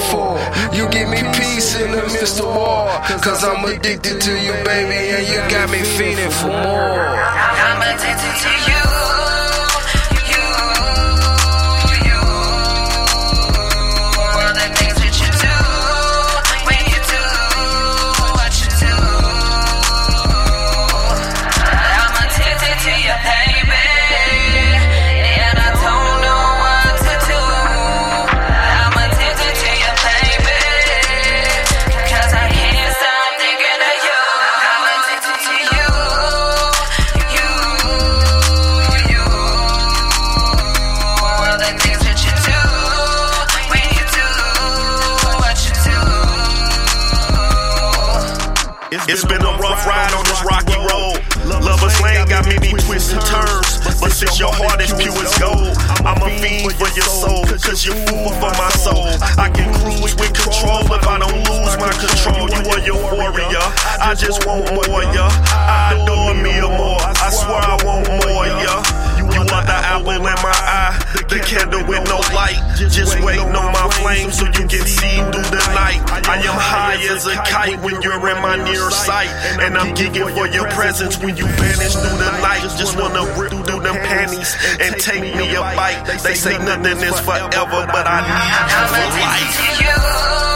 Before. You give me peace in the midst of war. Cause I'm addicted to you, baby, and you got me feeling for more. I'm addicted to. You, your heart is pure as gold, I'm a fiend for your soul. Cause you're food for my soul. I can cruise with control if I don't lose my control. You are your warrior. I just want more, yeah. I adore me more. I swear I want more, yeah. The apple in my eye, the candle with no light. Just waiting on my flame so you can see through the night. I am high as a kite when you're in my near sight. And I'm gigging for your presence when you vanish through the night. Just wanna rip through them panties and take me a bite. They say nothing is forever, but I need you for life.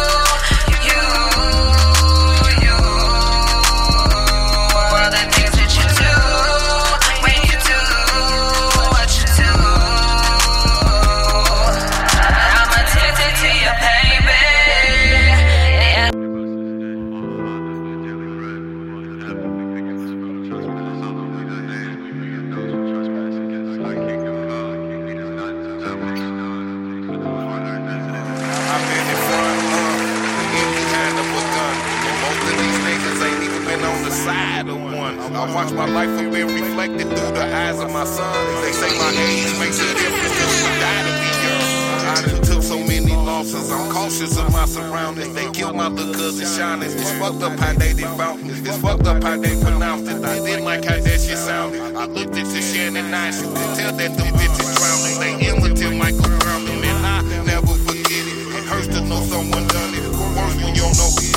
Killed my little cousin Shine. It's fucked up how they it. It's fucked up how they pronounced it. I didn't like how that shit sounded. I looked at the Shannon Nice and tell that them bitches drowning. They imitate Michael Brown, and I never forget it. It hurts to know someone done it. Worse when you don't know it.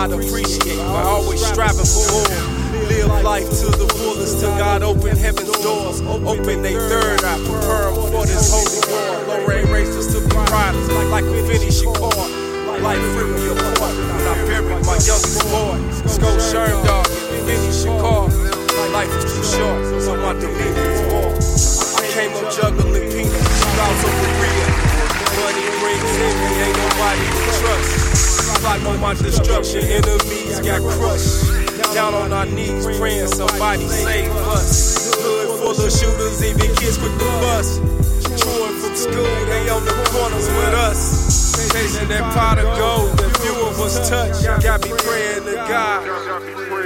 How appreciate by always striving for more. Live life to the fullest till God open heaven's doors. Open they third eye, prepare for this holy war. Lorraine racers to be riders like a finishing car. Life free me apart when I buried my youngest boy. Sco Sherm dog finish your car. Life is too short, so my dominions more. I came up juggling peanuts, clouds over real. Money brings envy, ain't nobody to trust. Plotting on my destruction, enemies got crushed. Down on our knees, praying somebody save us. Hood full of shooters, even kids with the bus. Touring from school, they on the corners with us. Chasing that pot of gold that few of us touch. Got me praying to God.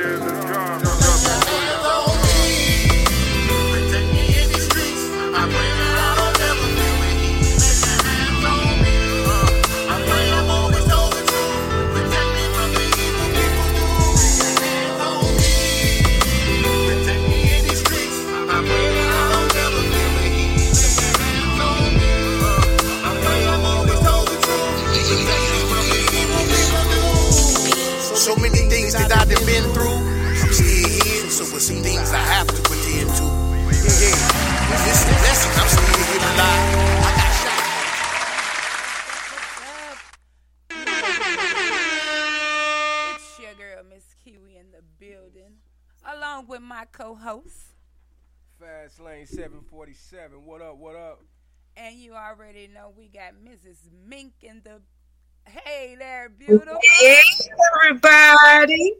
You already know we got Mrs. Mink in the. Hey there, beautiful. Hey, everybody.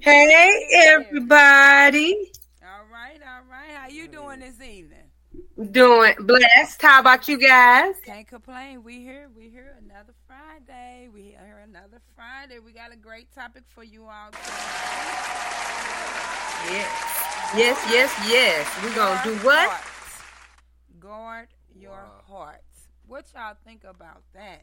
Hey, everybody. All right, all right. How you doing this evening? Doing blessed. How about you guys? Can't complain. We here. We here another Friday. We here another Friday. We got a great topic for you all. Yes. Yes, yes, yes. We're going to do what? Guard your hearts. What y'all think about that?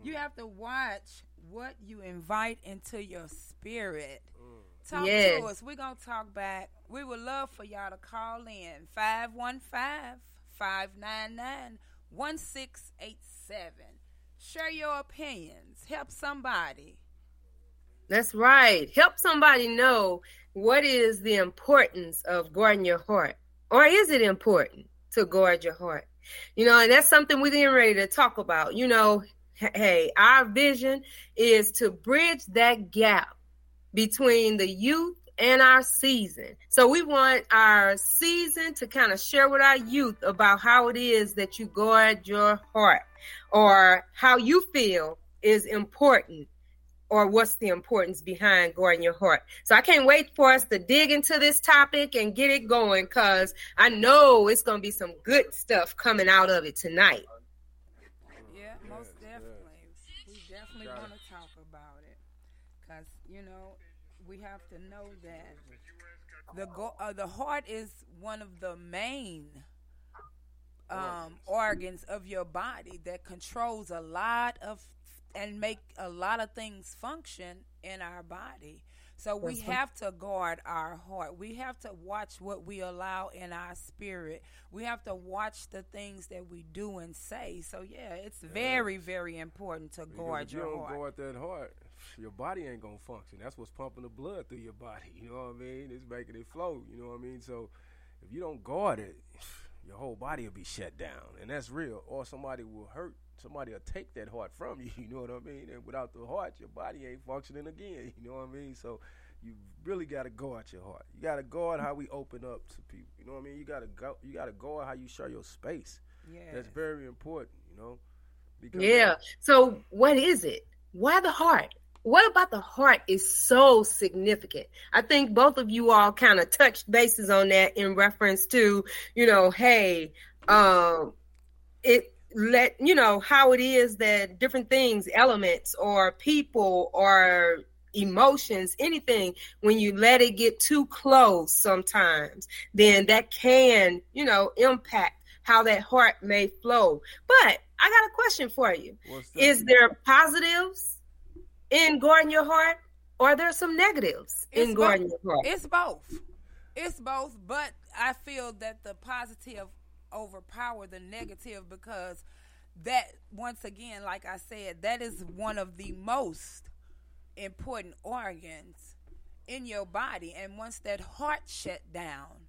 Mm. You have to watch what you invite into your spirit. Mm. Talk Yes. to us. We're going to talk back. We would love for y'all to call in 515 599 1687. Share your opinions. Help somebody. That's right. Help somebody know what is the importance of guarding your heart. Or is it important to guard your heart? You know, and that's something we're getting ready to talk about. You know, hey, our vision is to bridge that gap between the youth and our season. So we want our season to kind of share with our youth about how it is that you guard your heart or how you feel is important or what's the importance behind guarding your heart. So I can't wait for us to dig into this topic and get it going because I know it's going to be some good stuff coming out of it tonight. Yeah, most definitely. We definitely want to talk about it because you know we have to know that the go- uh, the heart is one of the main um, organs of your body that controls a lot of and make a lot of things function in our body. So we That's have to guard our heart. We have to watch what we allow in our spirit. We have to watch the things that we do and say. So yeah, it's very, very important to Because guard if you your don't heart. guard that heart, your body ain't gonna function. That's what's pumping the blood through your body. You know what I mean? It's making it flow. You know what I mean? So if you don't guard it, your whole body will be shut down, and that's real. Or somebody will hurt. Somebody will take that heart from you. You know what I mean? And without the heart, your body ain't functioning again. You know what I mean? So you really got to guard your heart. You got to guard how we open up to people. You know what I mean? You got to go. You got to guard how you share your space. Yeah. That's very important. You know. Because Yeah. So what is it? Why the heart? What about the heart is so significant? I think both of you all kind of touched bases on that in reference to, you know, hey, um, it let you know how it is that different things, elements or people or emotions, anything, when you let it get too close sometimes, then that can, you know, impact how that heart may flow. But I got a question for you. What's that? Is there positives in guarding your heart? Or are there some negatives in It's guarding both. your heart? It's both. It's both, but I feel that the positive overpower the negative because that once again, like I said, that is one of the most important organs in your body. And once that heart shut down,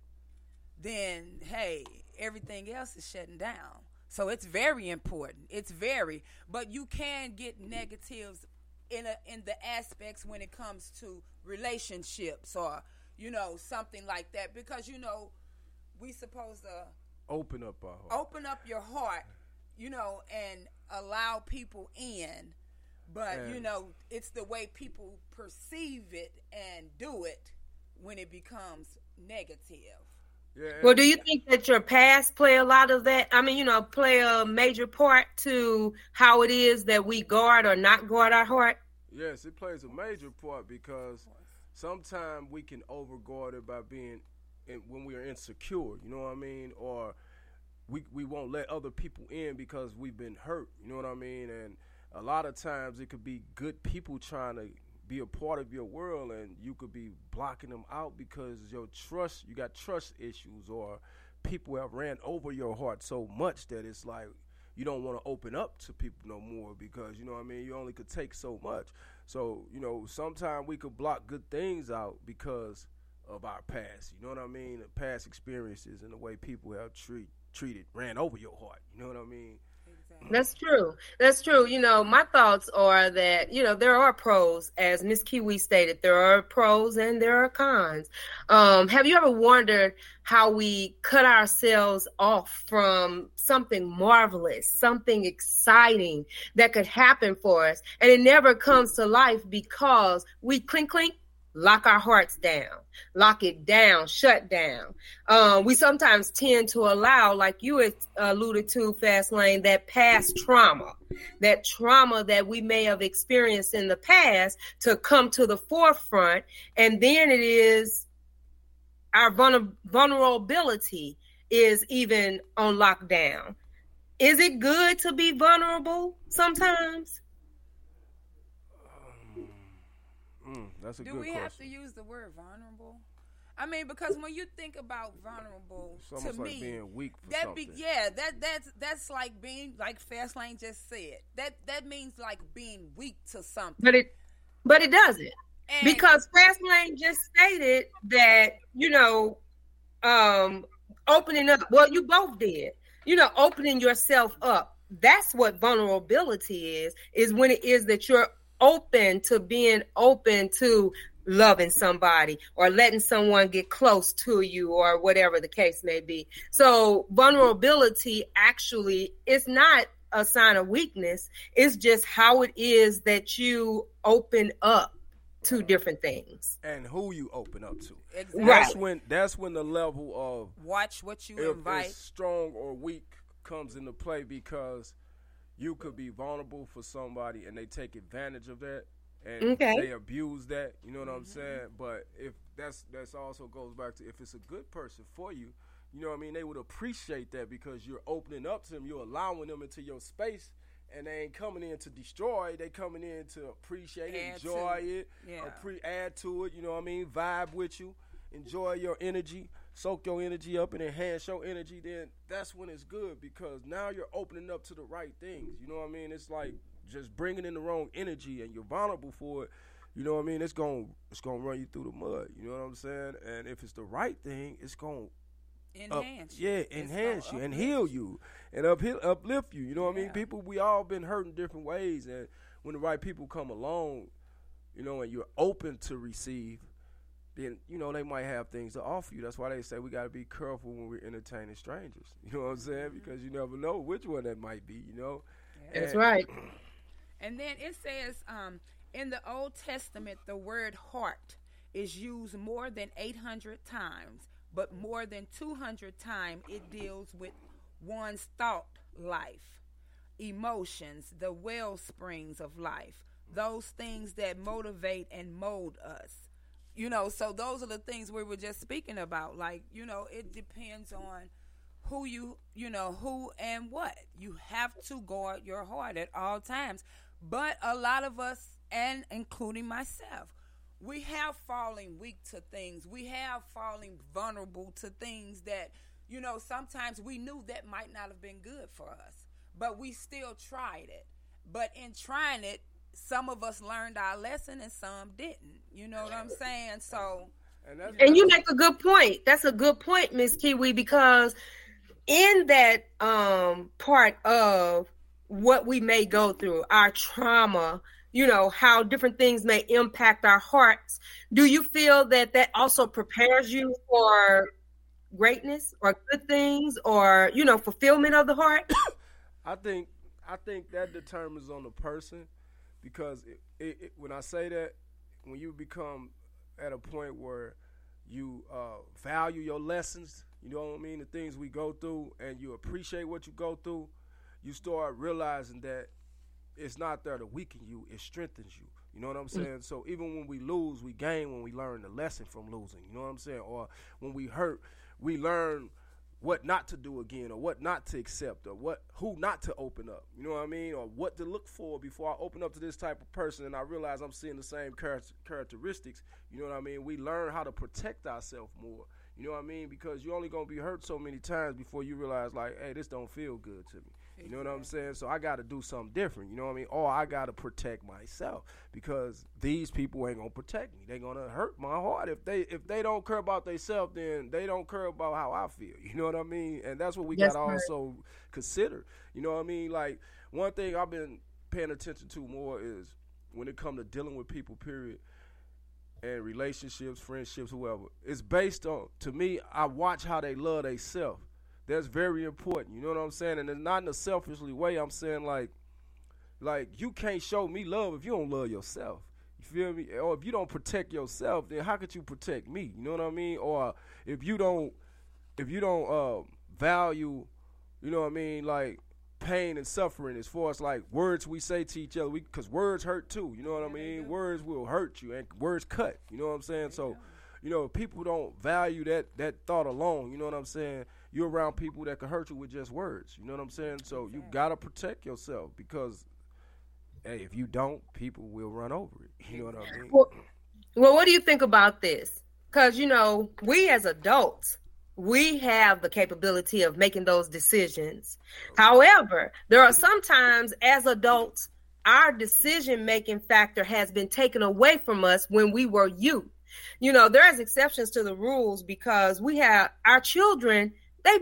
then hey, everything else is shutting down. So it's very important. It's very, but you can get negatives in a, in the aspects when it comes to relationships or you know something like that because you know we supposed to Open up our heart. open up your heart, you know, and allow people in. But you know, it's the way people perceive it and do it when it becomes negative. Yeah. Well, do you think that your past play a lot of that? I mean, you know, play a major part to how it is that we guard or not guard our heart? Yes, it plays a major part because sometimes we can overguard it by being in, when we are insecure. You know what I mean? Or we we won't let other people in because we've been hurt. You know what I mean? And a lot of times it could be good people trying to be a part of your world, and you could be blocking them out because your trust you got trust issues or people have ran over your heart so much that it's like you don't want to open up to people no more because you know what I mean you only could take so much. So you know sometimes we could block good things out because of our past. You know what I mean? The past experiences and the way people have treat treated ran over your heart. You know what I mean? That's true. That's true. You know, my thoughts are that, you know, there are pros, as Miss Kiwi stated, there are pros and there are cons. Um, have you ever wondered how we cut ourselves off from something marvelous, something exciting that could happen for us? And it never comes to life because we clink, clink, lock our hearts down, lock it down, shut down. Um, we sometimes tend to allow, like you alluded to, Fast Lane, that past trauma, that trauma that we may have experienced in the past to come to the forefront. And then it is our vulner- vulnerability is even on lockdown. Is it good to be vulnerable sometimes? Mm, that's a Do good we question. have to use the word vulnerable? I mean, because when you think about vulnerable, It's almost to like me, being weak for that something. be yeah, that that's that's like being like Fastlane just said. That that means like being weak to something. But it but it doesn't. And- because Fastlane just stated that, you know, um opening up well you both did. You know, opening yourself up. That's what vulnerability is, is when it is that you're open to being open to loving somebody or letting someone get close to you or whatever the case may be. So vulnerability actually is not a sign of weakness. It's just how it is that you open up to different things. and who you open up to. Exactly. That's when that's when the level of Watch what you invite. strong or weak comes into play because you could be vulnerable for somebody and they take advantage of that and Okay. they abuse that. You know what I'm mm-hmm. saying? But if that's that's also goes back to if it's a good person for you, you know what I mean. They would appreciate that because you're opening up to them, you're allowing them into your space. And they ain't coming in to destroy. They coming in to appreciate it, Add to enjoy it. it, Yeah. appre- add to it. You know what I mean? Vibe with you, enjoy your energy, soak your energy up, and enhance your energy. Then that's when it's good because now you're opening up to the right things. You know what I mean? It's like just bringing in the wrong energy, and you're vulnerable for it. You know what I mean? It's gonna it's gonna run you through the mud. You know what I'm saying? And if it's the right thing, it's gonna up- Enhance you. yeah, enhance you and heal you and uphill, uplift you. You know what I mean? People, we all been hurt in different ways, and when the right people come along, you know, and you're open to receive, then you know they might have things to offer you. That's why they say we got to be careful when we're entertaining strangers. You know what I'm saying? Because you never know which one that might be. You know. That's And- right. And then it says um, in the Old Testament, the word heart is used more than 800 times, but more than 200 times it deals with one's thought life, emotions, the well springs of life, those things that motivate and mold us. You know, so those are the things we were just speaking about. Like, you know, it depends on who you you know who and what you have to guard your heart at all times but a lot of us and including myself we have fallen weak to things we have fallen vulnerable to things that you know sometimes we knew that might not have been good for us but we still tried it. But in trying it, some of us learned our lesson and some didn't. You know what I'm saying? So And you make a good point. That's a good point, Miss Kiwi, because in that um part of what we may go through, our trauma, you know, how different things may impact our hearts, do you feel that that also prepares you for greatness or good things or, you know, fulfillment of the heart? I think I think that determines on the person because it, it, it, when I say that, when you become at a point where you uh, value your lessons, you know what I mean, the things we go through, and you appreciate what you go through, you start realizing that it's not there to weaken you; it strengthens you. You know what I'm Mm. saying? So even when we lose, we gain when we learn the lesson from losing. You know what I'm saying? Or when we hurt, we learn what not to do again, or what not to accept, or what who not to open up. You know what I mean? Or what to look for before I open up to this type of person, and I realize I'm seeing the same char- characteristics. You know what I mean? We learn how to protect ourselves more. You know what I mean? Because you're only gonna be hurt so many times before you realize, like, hey, this don't feel good to me. You know what I'm saying? So I got to do something different. You know what I mean? Or I got to protect myself because these people ain't gonna protect me. They gonna hurt my heart if they if they don't care about themselves. Then they don't care about how I feel. You know what I mean? And that's what we That's got to also consider. You know what I mean? Like one thing I've been paying attention to more is when it come to dealing with people. Period and relationships, friendships, whoever. It's based on to me. I watch how they love themselves. That's very important. You know what I'm saying? And it's not in a selfishly way. I'm saying like, like you can't show me love if you don't love yourself. You feel me? Or if you don't protect yourself, then how could you protect me? You know what I mean? Or if you don't, if you don't uh, value, you know what I mean, like pain and suffering as far as like words we say to each other, because words hurt too. You know what I mean? Words will hurt you, and words cut. You know what I'm saying? So, you know, people don't value that that thought alone. You know what I'm saying? You're around people that can hurt you with just words. You know what I'm saying? So you gotta protect yourself because, hey, if you don't, people will run over it. You know what I mean? Well, well, what do you think about this? Because, you know, we as adults, we have the capability of making those decisions. However, there are sometimes as adults, our decision making factor has been taken away from us when we were youth. You know, there's exceptions to the rules because we have our children, they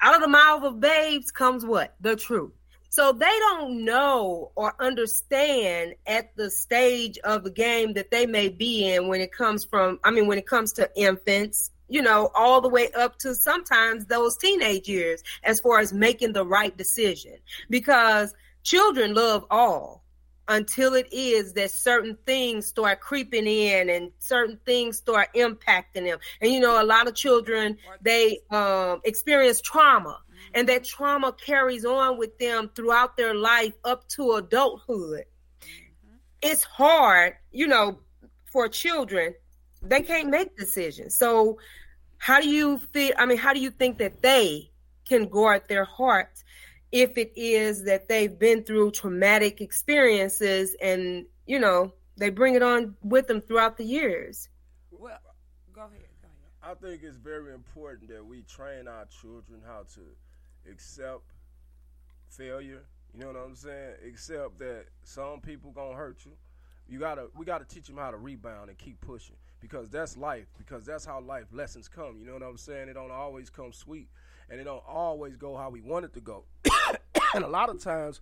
out of the mouth of babes comes what? The truth. So they don't know or understand at the stage of the game that they may be in when it comes from, I mean, when it comes to infants, you know, all the way up to sometimes those teenage years as far as making the right decision. Because children love all until it is that certain things start creeping in and certain things start impacting them. And you know, a lot of children they um, experience trauma, and that trauma carries on with them throughout their life up to adulthood. It's hard, you know, for children. They can't make decisions. So, how do you feel? I mean, how do you think that they can guard their hearts if it is that they've been through traumatic experiences and you know they bring it on with them throughout the years Well, go ahead. I think it's very important that we train our children how to accept failure. You know what I'm saying? Accept that some people gonna hurt you. You gotta, we gotta teach them how to rebound and keep pushing because that's life. Because that's how life lessons come. You know what I'm saying? It don't always come sweet, and it don't always go how we want it to go. and a lot of times,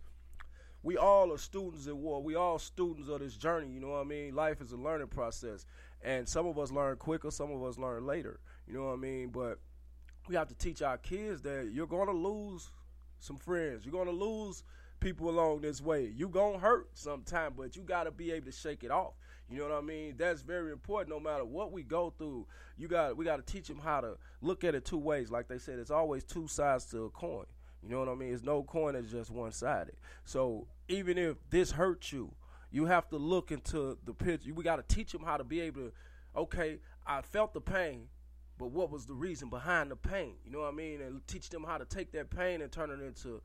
we all are students at war. We all students of this journey. You know what I mean? Life is a learning process, and some of us learn quicker, some of us learn later. You know what I mean? But we have to teach our kids that you're going to lose some friends. You're going to lose people along this way. You going to hurt sometime, but you got to be able to shake it off. You know what I mean? That's very important. No matter what we go through, you got we got to teach them how to look at it two ways. Like they said, it's always two sides to a coin. You know what I mean? It's no coin that's just one sided. So even if this hurts you, you have to look into the picture. We got to teach them how to be able to. Okay, I felt the pain, but what was the reason behind the pain? You know what I mean? And teach them how to take that pain and turn it into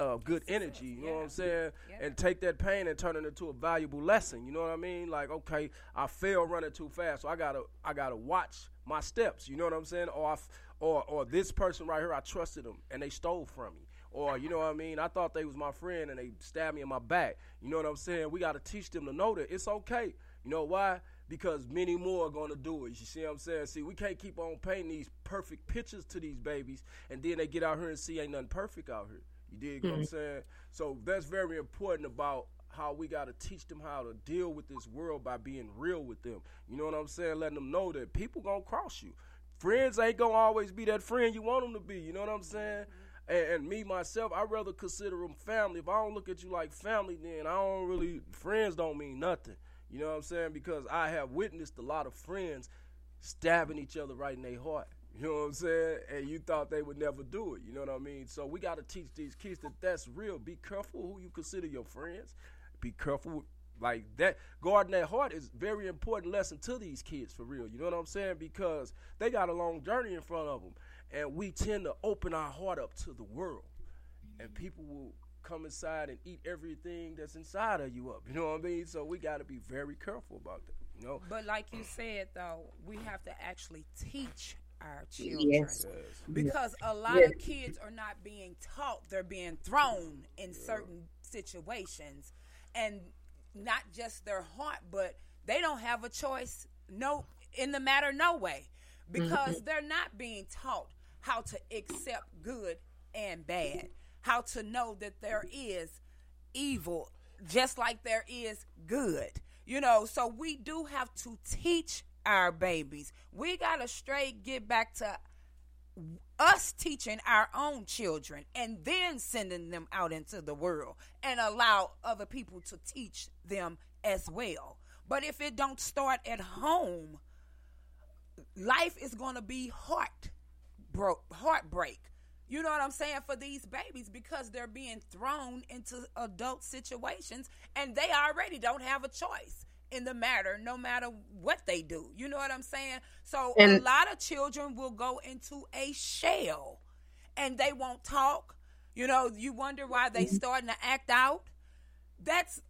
uh, good energy. You know what I'm saying? And take that pain and turn it into a valuable lesson. You know what I mean? Like, okay, I fell running too fast, so I gotta I gotta watch my steps. You know what I'm saying? Or I f or or this person right here, I trusted them and they stole from me. or you know what I mean. I thought they was my friend and they stabbed me in my back. You know what I'm saying? We got to teach them to know that it's okay. You know why? Because many more are gonna do it. You see what I'm saying? See, we can't keep on painting these perfect pictures to these babies, and then they get out here and see ain't nothing perfect out here. You dig what I'm Mhm. saying? So that's very important about how we got to teach them how to deal with this world by being real with them. You know what I'm saying? Letting them know that people gonna cross you. Friends ain't gonna always be that friend you want them to be. You know what I'm saying? And, and me myself, I rather consider them family. If I don't look at you like family, then I don't really. Friends don't mean nothing. You know what I'm saying? Because I have witnessed a lot of friends stabbing each other right in their heart. You know what I'm saying? And you thought they would never do it. You know what I mean? So we got to teach these kids that that's real. Be careful who you consider your friends. Be careful. Like that, guarding that heart is very important lesson to these kids for real. You know what I'm saying? Because they got a long journey in front of them, and we tend to open our heart up to the world, and people will come inside and eat everything that's inside of you up. You know what I mean? So we got to be very careful about that. You know? But like you said, though, we have to actually teach our children Yes. because a lot Yes. of kids are not being taught; they're being thrown in certain situations, and not just their heart, but they don't have a choice. No, in the matter, no way, because Mhm. they're not being taught how to accept good and bad, how to know that there is evil just like there is good. You know, so we do have to teach our babies. We got to straight get back to us teaching our own children and then sending them out into the world and allow other people to teach them as well. But if it don't start at home, life is going to be heart broke heartbreak. You know what I'm saying for these babies because they're being thrown into adult situations and they already don't have a choice in the matter no matter what they do. You know what I'm saying? So a lot of children will go into a shell and they won't talk. You know, you wonder why they mm-hmm. starting to act out. That's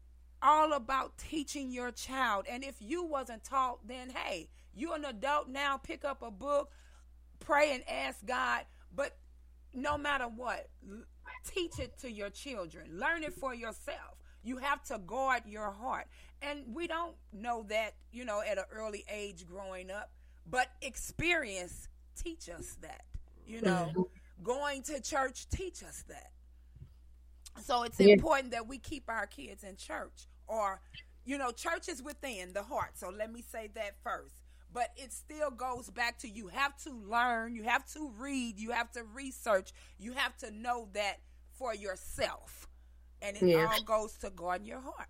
all about teaching your child. And if you wasn't taught, then hey, you're an adult now, pick up a book, pray and ask God. But no matter what, teach it to your children. Learn it for yourself. You have to guard your heart. And we don't know that, you know, at an early age growing up, but experience teach us that. You know, mm-hmm. going to church teach us that. So it's Yeah. important that we keep our kids in church or you know, church is within the heart. So let me say that first. But it still goes back to you have to learn, you have to read, you have to research, you have to know that for yourself. And it Yeah. all goes to guarding your heart.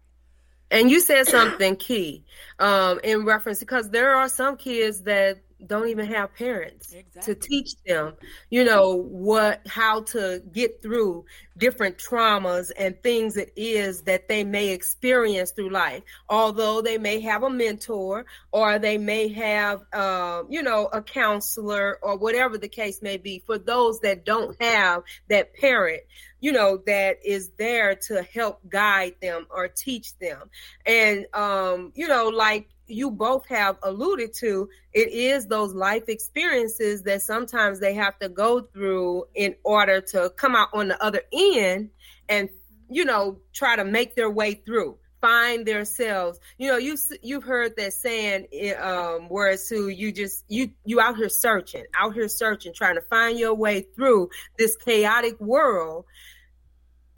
And you said something key um, in reference because there are some kids that don't even have parents to teach them, you know, what how to get through different traumas and things it is that they may experience through life. Although they may have a mentor or they may have, um, you know, a counselor or whatever the case may be. For those that don't have that parent, you know, that is there to help guide them or teach them. And, um, you know, like you both have alluded to, it is those life experiences that sometimes they have to go through in order to come out on the other end and, you know, try to make their way through. Find themselves. You know, you you've heard that saying, eh, um, where it's who you just you you out here searching, out here searching, trying to find your way through this chaotic world,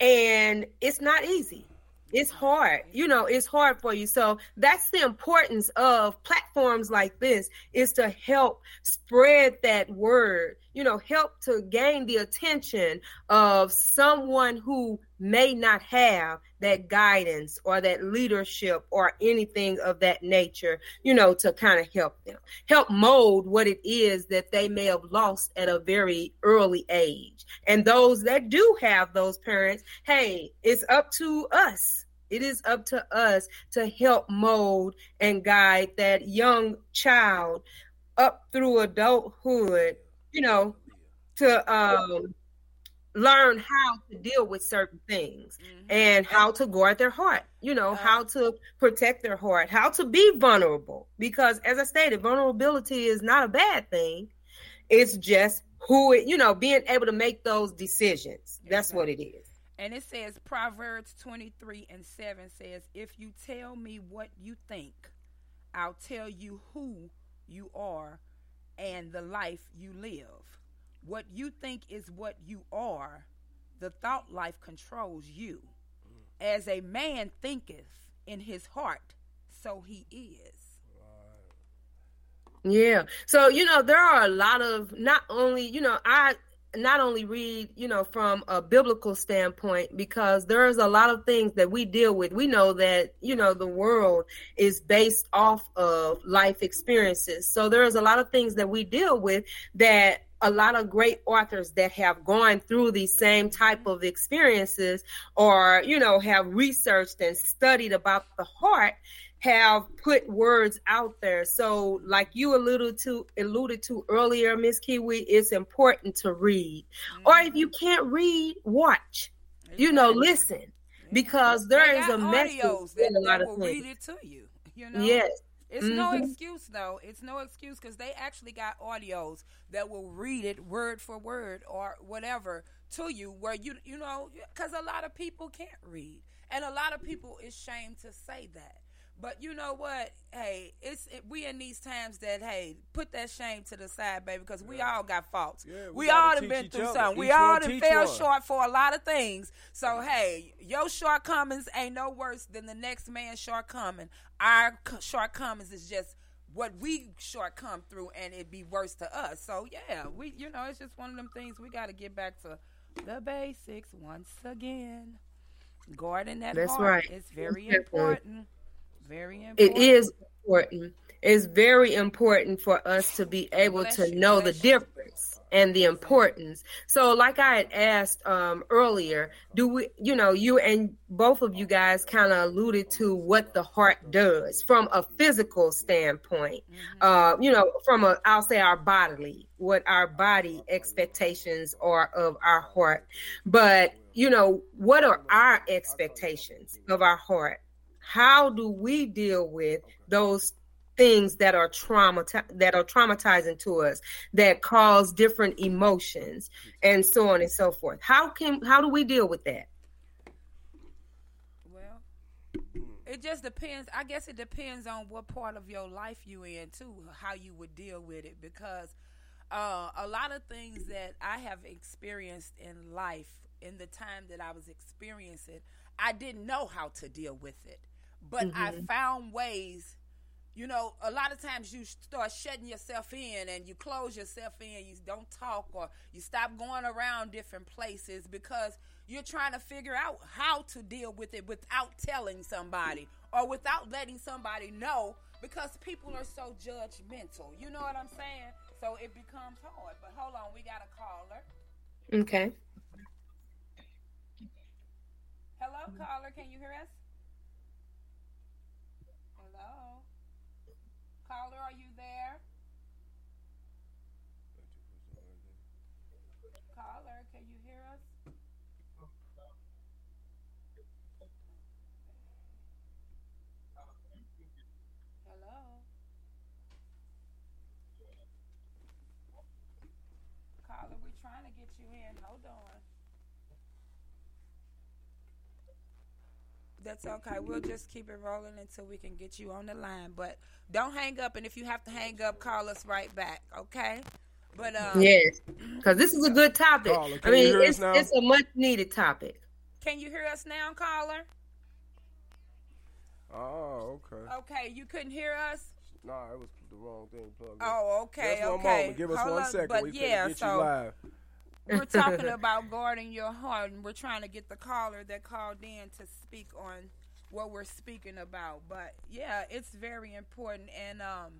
and it's not easy it's hard you know it's hard for you. So that's the importance of platforms like this is to help spread that word you know help to gain the attention of someone who may not have that guidance or that leadership or anything of that nature you know to kind of help them help mold what it is that they may have lost at a very early age. And those that do have those parents hey it's up to us. It is up to us to help mold and guide that young child up through adulthood, you know, to um, learn how to deal with certain things mm-hmm. and how to guard their heart, you know, uh-huh. how to protect their heart, how to be vulnerable. Because as I stated, vulnerability is not a bad thing, it's just who it, you know, being able to make those decisions. That's what it is. And it says Proverbs 23 and 7 says, If you tell me what you think, I'll tell you who you are and the life you live. What you think is what you are. The thought life controls you. Mm. As a man thinketh in his heart, so he is. Yeah. So, you know, there are a lot of not only, you know, I not only read, you know, from a biblical standpoint, because there's a lot of things that we deal with. We know that, you know, the world is based off of life experiences. So there's a lot of things that we deal with that a lot of great authors that have gone through these same type of experiences or, you know, have researched and studied about the heart have put words out there. So, like you alluded to alluded to earlier, Miss Kiwi, it's important to read. Mm-hmm. Or if you can't read, watch. Exactly. You know, listen. Because there is a message that, a lot of things. read it to you. You know? Yes. It's mm-hmm. no excuse though. It's no excuse because they actually got audios that will read it word for word or whatever to you, where you you know because a lot of people can't read, and a lot of people is shamed to say that. But you know what? Hey, it's it, we in these times that hey, put that shame to the side, baby, because we all got faults. Yeah, we, we all have been through something. We all have fell one. short for a lot of things. So hey, your shortcomings ain't no worse than the next man's shortcoming. Our shortcomings is just what we shortcome through, and it'd be worse to us. So yeah, we you know it's just one of them things we got to get back to the basics once again. Guarding that That's heart right. is very important. Very important. It is important. It's very important for us to be able bless to you, know the difference and the importance. So, like I had asked um, earlier, do we, you know, you and both of you guys kind of alluded to what the heart does from a physical standpoint. Mm-hmm. Uh, you know, from a, I'll say our bodily, what our body expectations are of our heart. But, you know, what are our expectations of our heart? How do we deal with those things that are trauma that are traumatizing to us that cause different emotions and so on and so forth? How can how do we deal with that? Well it just depends i guess it depends on what part of your life you in too how you would deal with it because uh, a lot of things that i have experienced in life in the time that i was experiencing i didn't know how to deal with it but mm-hmm. I found ways. You know, a lot of times you start shutting yourself in and you close yourself in. You don't talk or you stop going around different places because you're trying to figure out how to deal with it without telling somebody or without letting somebody know because people are so judgmental. You know what I'm saying? So it becomes hard. But hold on, we got a caller. Okay. Hello, caller. Can you hear us? Caller, are you there? Caller, can you hear us? Hello? Caller, we're trying to get. Hold on. That's okay. We'll just keep it rolling until we can get you on the line. But don't hang up, and if you have to hang up, call us right back. Okay? But um, yes, because this is a good topic. Caller, I mean, it's it's a much needed topic. Can you hear us now, caller? Oh, okay. Okay, you couldn't hear us. Nah, it was the wrong thing plugged. in. Oh, okay, Just okay. One moment. Give us Hold one on, second. But we yeah, get so you live. We're talking about guarding your heart, and we're trying to get the caller that called in to speak on what we're speaking about. But yeah, it's very important. And um,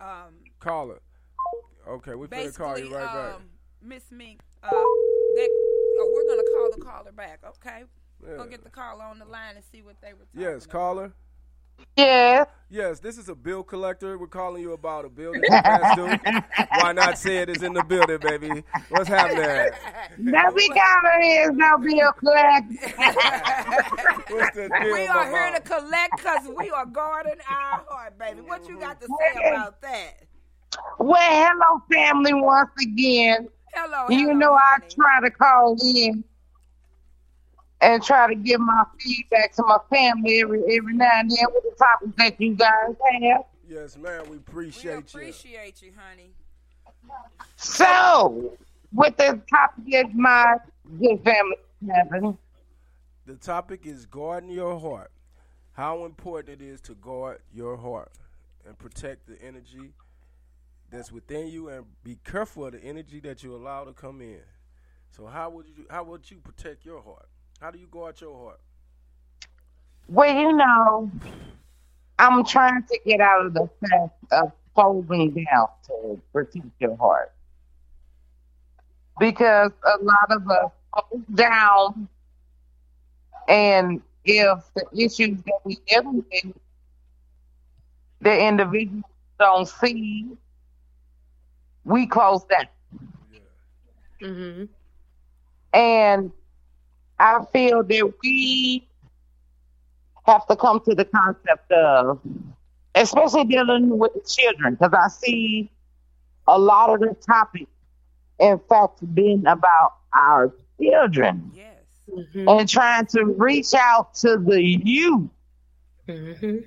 um, caller. Okay, we're gonna call you right um, back. Miss Mink, uh, that, oh, we're gonna call the caller back. Okay, yeah. we'll get the caller on the line and see what they were. talking Yes, about. caller. Yeah. Yes, this is a bill collector. We're calling you about a bill that you. Why not say it is in the building, baby? What's happening? No, we got is no bill collector. What's the deal, We are Mama? here to collect because we are guarding our heart, baby. What you got to say about that? Well, hello, family, once again. Hello. You hello, know, I try to call in and try to give my feedback to my family every every now and then with the topics that you guys have. Yes, man. We We appreciate you. We appreciate you, honey. So, with the topic that my good family is having, The topic is guarding your heart. How important it is to guard your heart and protect the energy that's within you, and be careful of the energy that you allow to come in. So, how would you how would you protect your heart? How do you guard your heart? well, you know, I'm trying to get out of the fact of folding down to protect your heart. Because a lot of us fold down, and if the issues that we deal with, the individuals don't see, we close down. Mm-hmm. And I feel that we have to come to the concept of, especially dealing with the children, because I see a lot of the topic, in fact, being about our children Yes. Mm-hmm. and trying to reach out to the youth. Mm-hmm.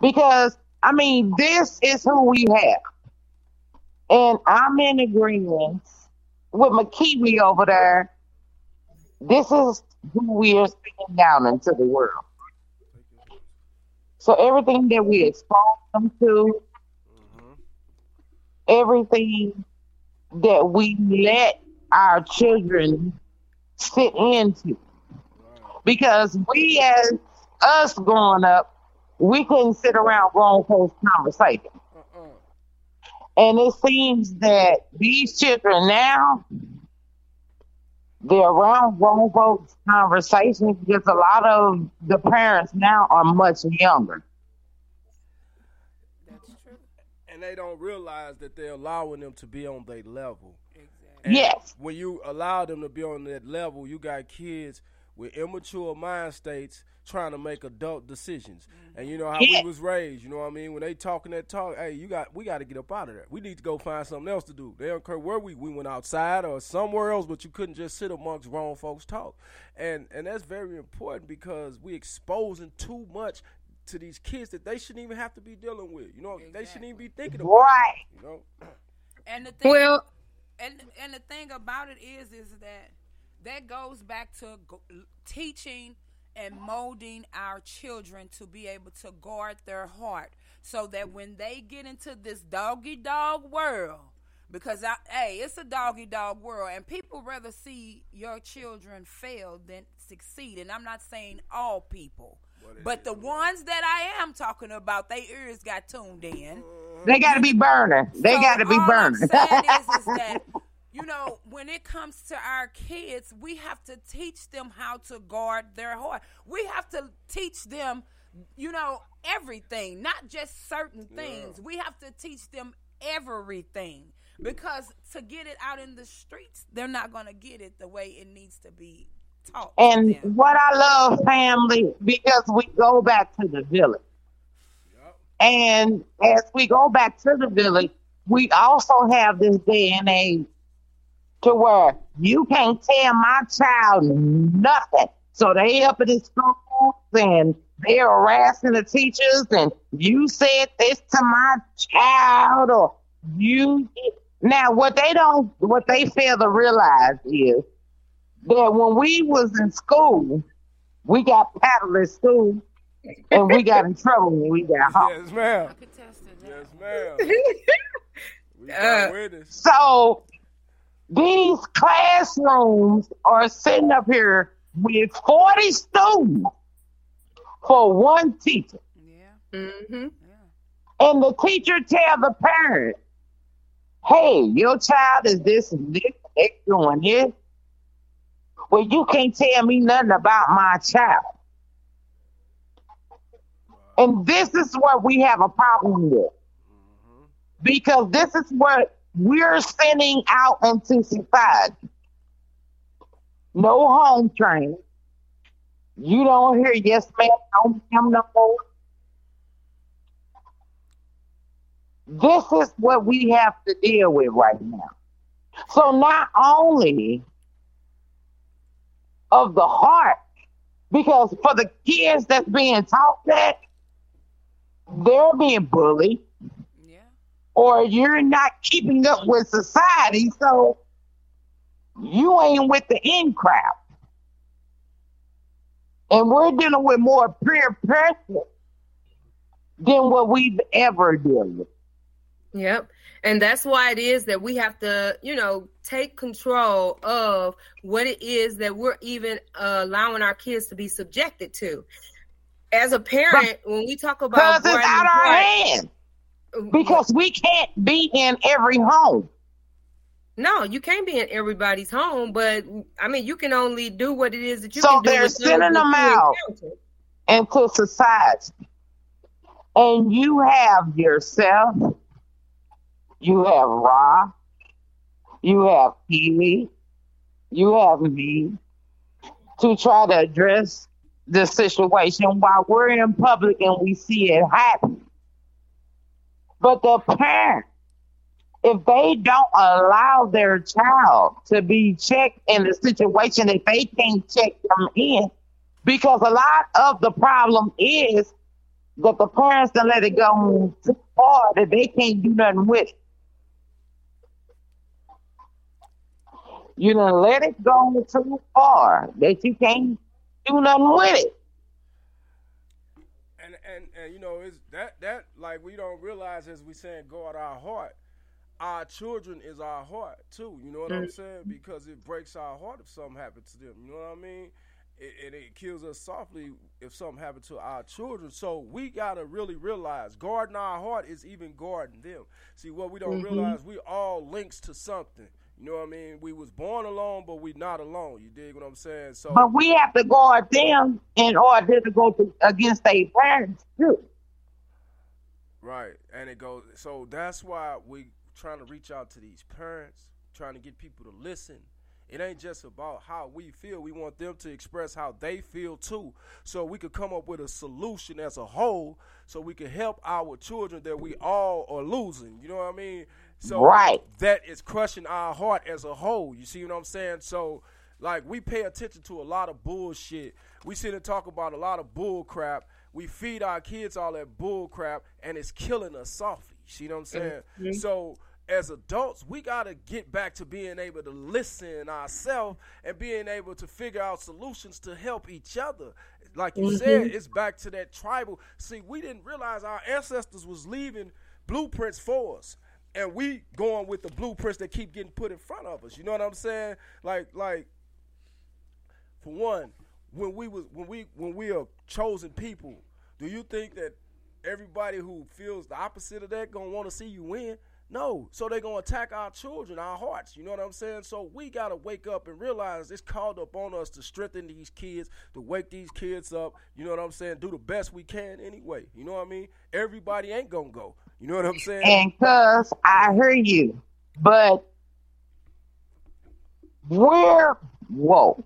Because, I mean, this is who we have. And I'm in agreement with McKiwi over there. This is who we are speaking down into the world. So everything that we expose them to, mm-hmm. everything that we let our children sit into. Because we as us growing up, we couldn't sit around grown folks conversation. And it seems that these children now, they're around grown folks conversations because a lot of the parents now are much younger. That's true. And they don't realize that they're allowing them to be on their level. Yes. When you allow them to be on that level, you got kids with immature mind states trying to make adult decisions. Mm-hmm. And you know how Yeah. we was raised, you know what I mean? When they talking that talk, hey, you got we got to get up out of there. We need to go find something else to do. They don't care where we we went outside or somewhere else, but you couldn't just sit amongst grown folks talk. And and that's very important because we exposing too much to these kids that they shouldn't even have to be dealing with. You know, they shouldn't even be thinking about. Right. You know. And the thing, Well- and and the thing about it is, is that that goes back to go, teaching and molding our children to be able to guard their heart, so that when they get into this doggy dog world, because I, hey, it's a doggy dog world, and people rather see your children fail than succeed. And I'm not saying all people. But the ones that I am talking about, their ears got tuned in. They got to be burning. They So got to be all I'm burning. saying is, is that you know when it comes to our kids, we have to teach them how to guard their heart. We have to teach them, you know, everything, not just certain things. We have to teach them everything because to get it out in the streets, they're not going to get it the way it needs to be taught. And them. what I love family because we go back to the village. And as we go back to the village, we also have this day and age to where you can't tell my child nothing. So they up at the schools and they're harassing the teachers and you said this to my child or you now what they don't what they fail to realize is that when we was in school, we got paddled at school and we got in trouble when we got home. Yes, ma'am. Yes, ma'am. We Uh, got witness. So these classrooms are sitting up here with 40 students for one teacher. Mm-hmm. And the teacher tell the parent, hey, your child is this and this, they doing this. Well, you can't tell me nothing about my child. And this is what we have a problem with. Because this is what we're sending out into society. No home training. You don't hear yes ma'am, no ma'am no more. This is what we have to deal with right now. So not only of the heart, because for the kids that's being taught that, they're being bullied. Or you're not keeping up with society, so you ain't with the in crowd. And we're dealing with more peer pressure than what we've ever dealt with. Yep. And that's why it is that we have to, you know, take control of what it is that we're even uh, allowing our kids to be subjected to. As a parent, when we talk about Because it's out our hands. Because we can't be in every home. No, you can't be in everybody's home, but I mean, you can only do what it is that you So can do. they're with sending them out into society. And you have yourself, you have Ra, you have Kiwi, you have me to try to address the situation while we're in public and we see it happen. But the parent, if they don't allow their child to be checked in the situation, if they can't check them in, because a lot of the problem is that the parents don't let it go too far that they can't do nothing with it. You don't let it go too far that you can't do nothing with it. and and and you know it's that that like we don't realize as we saying guard our heart. Our children is our heart too. You know what i'm Mm. saying? Because it breaks our heart if something happens to them. You know what i mean? It, and it kills us softly if something happened to our children. So we gotta really realize guarding our heart is even guarding them. See what we don't Mhm. realize we all links to something. You know what i mean? We was born alone but we not alone. You dig what i'm saying? So But we have to guard them in order to go to, against their parents too. Right, and it goes. So that's why we trying to reach out to these parents, trying to get people to listen. It ain't just about how we feel. We want them to express how they feel too, so we could come up with a solution as a whole, so we can help our children that we all are losing. You know what I mean? So Right. that is crushing our heart as a whole. You see what I'm saying? So like we pay attention to a lot of bullshit. We sit and talk about a lot of bull crap. We feed our kids all that bull crap and it's killing us softly. You know what I'm saying? Mhm. So as adults, we gotta get back to being able to listen ourselves and being able to figure out solutions to help each other. Like you said, Mhm. it's back to that tribal. See, we didn't realize our ancestors was leaving blueprints for us. And we going with the blueprints that keep getting put in front of us. You know what I'm saying? Like, like, for one, when we was when we when we are chosen people, do you think that everybody who feels the opposite of that gonna want to see you win? No. So they're gonna attack our children, our hearts. You know what I'm saying? So we gotta wake up and realize it's called upon us to strengthen these kids, to wake these kids up. You know what I'm saying? Do the best we can anyway. You know what I mean? Everybody ain't gonna go. You know what I'm saying? And cuz I hear you, but we're whoa.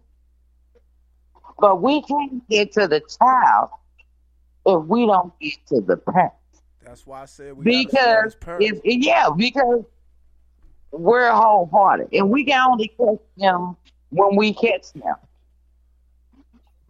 But we can't get to the child if we don't get to the parents. That's why I said we Because if yeah, because we're wholehearted and we can only catch them when we catch them.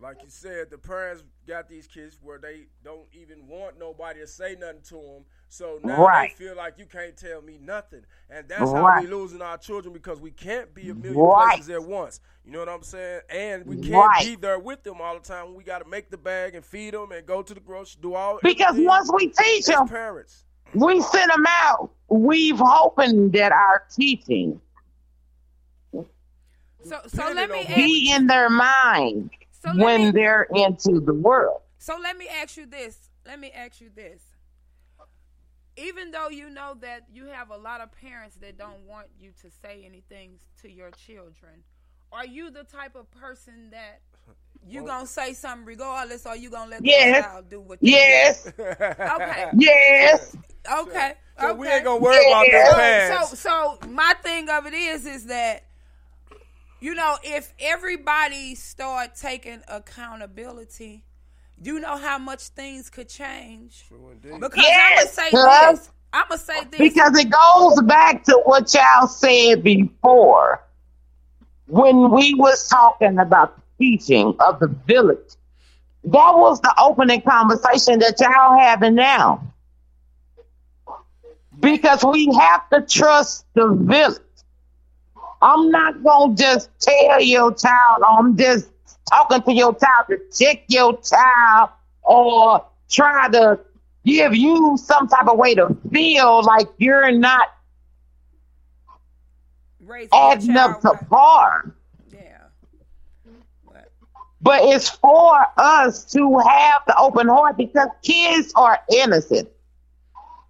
Like you said, the parents got these kids where they don't even want nobody to say nothing to them. So now Right. they feel like you can't tell me nothing, and that's how Right. we losing our children because we can't be a million Right. places at once. You know what I'm saying? And we can't Right. be there with them all the time. We got to make the bag and feed them and go to the grocery, do all. Because once we teach them, parents. we send them out. We've hoping that our teaching So, so let me be in their mind So when me- they're into the world. so let me ask you this. Let me ask you this. Even though you know that you have a lot of parents that don't want you to say anything to your children, are you the type of person that you gonna say something regardless, or you gonna let Yes. the child do what? they Yes. do? Okay. Yes. Okay. So okay. we ain't gonna worry about their So- past. So, so my thing of it is, is that you know, if everybody start taking accountability, you know how much things could change. Because Yes, I'm gonna say this. I'm gonna say this Because it goes back to what y'all said before when we was talking about the teaching of the village. That was the opening conversation that y'all having now. Because we have to trust the village. I'm not gonna just tell your child, I'm just talking to your child to check your child or try to give you some type of way to feel like you're not raising adding up to par. Yeah. But But it's for us to have the open heart because kids are innocent.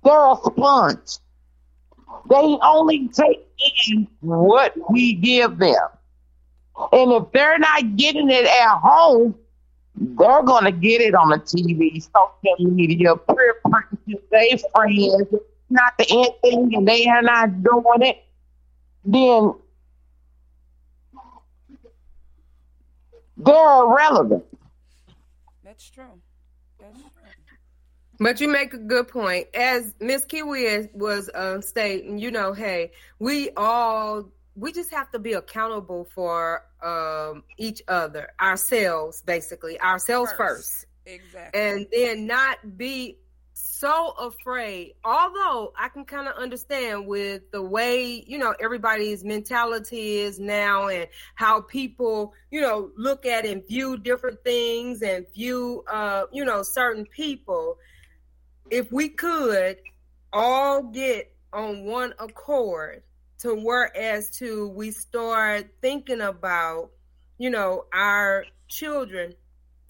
They're a sponge. They only take in what we give them. And if they're not getting it at home, they're to get it on the TV, social media, peer pressure, they friends. Not the end thing and they are not doing it, then they're irrelevant. that's true. But you make a good point. As Miss Kiwi was um, stating, you know, hey, we all we just have to be accountable for um, each other, ourselves, basically, ourselves first, Exactly. and then not be so afraid. Although I can kind of understand with the way you know everybody's mentality is now, and how people you know look at and view different things and view uh, you know certain people if we could all get on one accord to work whereas to we start thinking about you know our children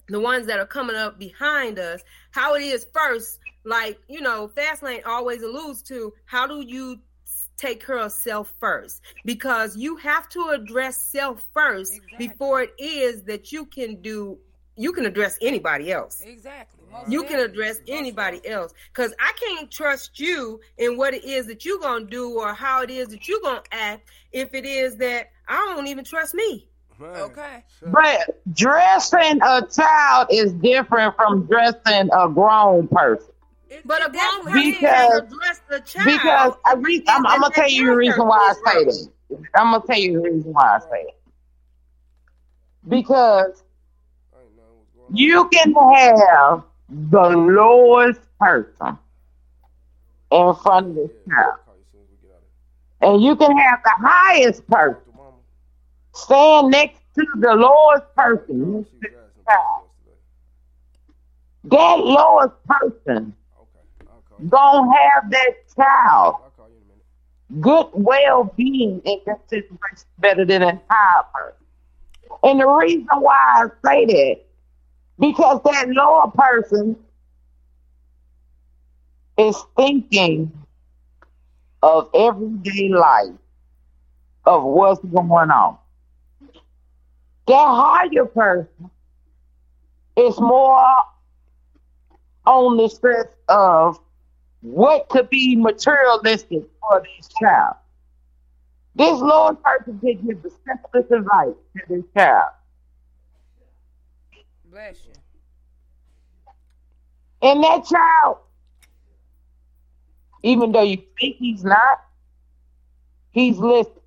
the ones that are coming up behind us how it is first like you know fastlane always alludes to how do you take care of self first? Because you have to address self first before it is that you can do you can address anybody else. Exactly. Most you can address anybody else because i can't trust you in what it is that you're gonna do or how it is that you're gonna act if it is that i don't even trust me Okay. But dressing a child is different from dressing a grown person. but a grown person Because- can address the child Because I re- I'm, I'm gonna tell you the reason why I say that. I'm gonna tell you the reason why I say it. Because you can have the lowest person in front of the child, and you can have the highest person. Stand next to the lowest person. Next to the child. That lowest person gonna have that child. Good well-being and consideration better than a higher person. And the reason why I say that, because that lower person is thinking of everyday life, of what's going on. That higher person is more on the stress of what could be materialistic for this child. This Lord person can give the simplest advice to this child. Bless you. And that child, even though you think he's not, he's listening.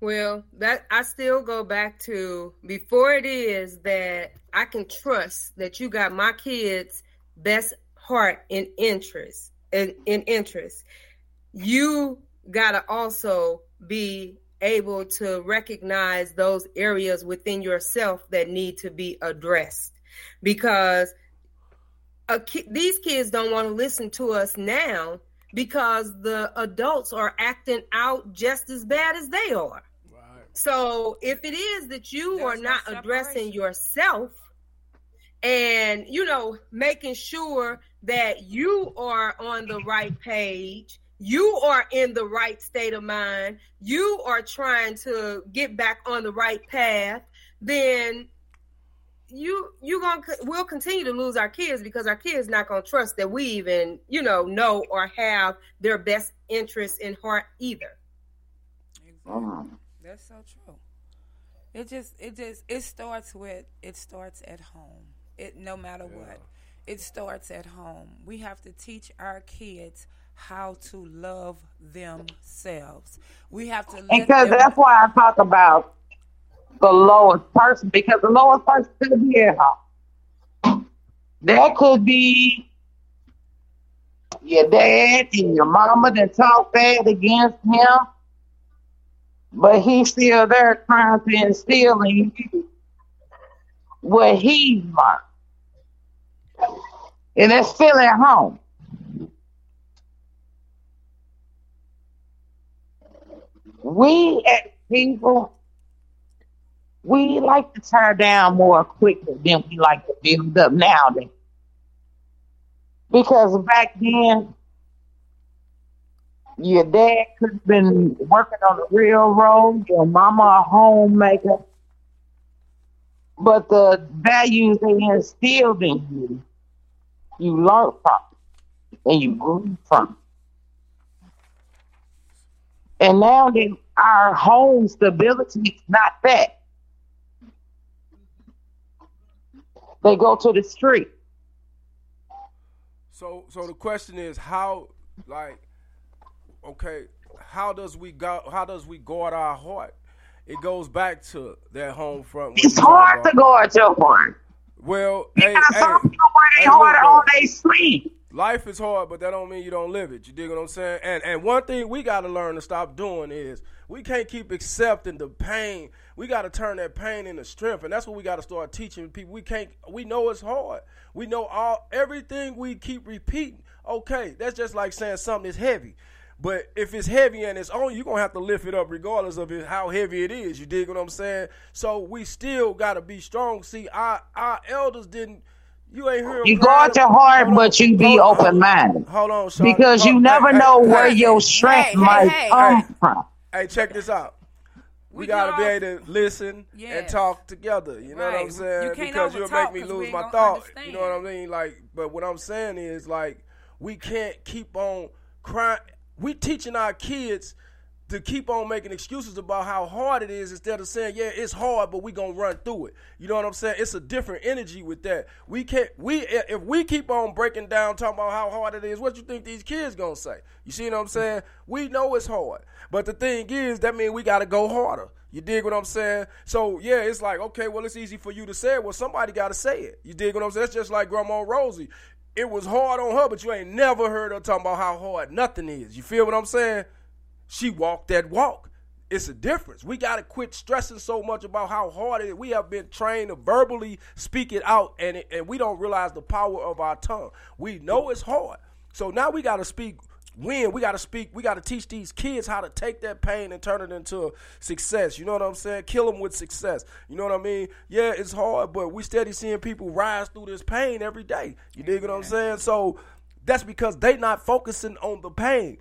Well, that I still go back to before it is that I can trust that you got my kids' best heart and interest and in interest. You gotta also be able to recognize those areas within yourself that need to be addressed. Because a ki- these kids don't want to listen to us now because the adults are acting out just as bad as they are. So if it is that you are not addressing yourself and you know making sure that you are on the right page, you are in the right state of mind, you are trying to get back on the right path, then you you gonna we'll continue to lose our kids because our kids not gonna trust that we even you know know or have their best interests in heart either. That's so true. It just it just it starts with it starts at home. It no matter what. it starts at home. We have to teach our kids how to love themselves. We have to Because them that's why I talk about the lowest person, because the lowest person could be at home. That could be your dad and your mama that talk bad against him, but he's still there trying to instill in you what he learned. And it's still at home. We as people, we like to tear down more quickly than we like to build up nowadays. Because back then, your dad could have been working on the railroad, your mama a homemaker, but the values they instilled in you, you learned from and you grew from. And now that our home stability is not that. They go to the street. So so the question is how like okay, how does we go how does we guard our heart? It goes back to that home front. It's hard to guard your heart. Well, hey, Because hey, some people wear hey, their heart on their sleeve. Life is hard, but that don't mean you don't live it. You dig what I'm saying? And and one thing we gotta learn to stop doing is we can't keep accepting the pain. We gotta turn that pain into strength, and that's what we gotta start teaching people. We can't. We know it's hard. We know all everything we keep repeating. Okay, that's just like saying something is heavy. But if it's heavy and it's on, you, you're gonna have to lift it up regardless of it, how heavy it is. You dig what I'm saying? So we still gotta be strong. See, our our elders didn't. You ain't hear 'em You crying guard your heart, but you be open minded. Hold on, Sean. Because you never hey, know hey, where hey, your strength hey, might hey, come hey. from. Hey, check this out. We, We gotta be able to listen and talk together. You know what I'm saying? You because you'll make me lose my gonna thought. You know what I mean? Like, but what I'm saying is like we can't keep on crying. We teaching our kids to keep on making excuses about how hard it is instead of saying, yeah, it's hard, but we gonna run through it. You know what I'm saying? It's a different energy with that. We can't we if we keep on breaking down talking about how hard it is, what you think these kids gonna say? You see what I'm saying? We know it's hard. But the thing is, that means we gotta go harder. You dig what I'm saying? So yeah, it's like, okay, well, it's easy for you to say it. Well, somebody gotta say it. You dig what I'm saying? That's just like Grandma Rosie. It was hard on her, but you ain't never heard her talking about how hard nothing is. You feel what I'm saying? She walked that walk. It's a difference. We got to quit stressing so much about how hard it is. We have been trained to verbally speak it out, and, it, and we don't realize the power of our tongue. We know it's hard. So now we got to speak win. We got to speak. We got to teach these kids how to take that pain and turn it into success. You know what I'm saying? Kill them with success. You know what I mean? Yeah, it's hard, but we steady seeing people rise through this pain every day. You dig what I'm saying? So that's because they not focusing on the pain.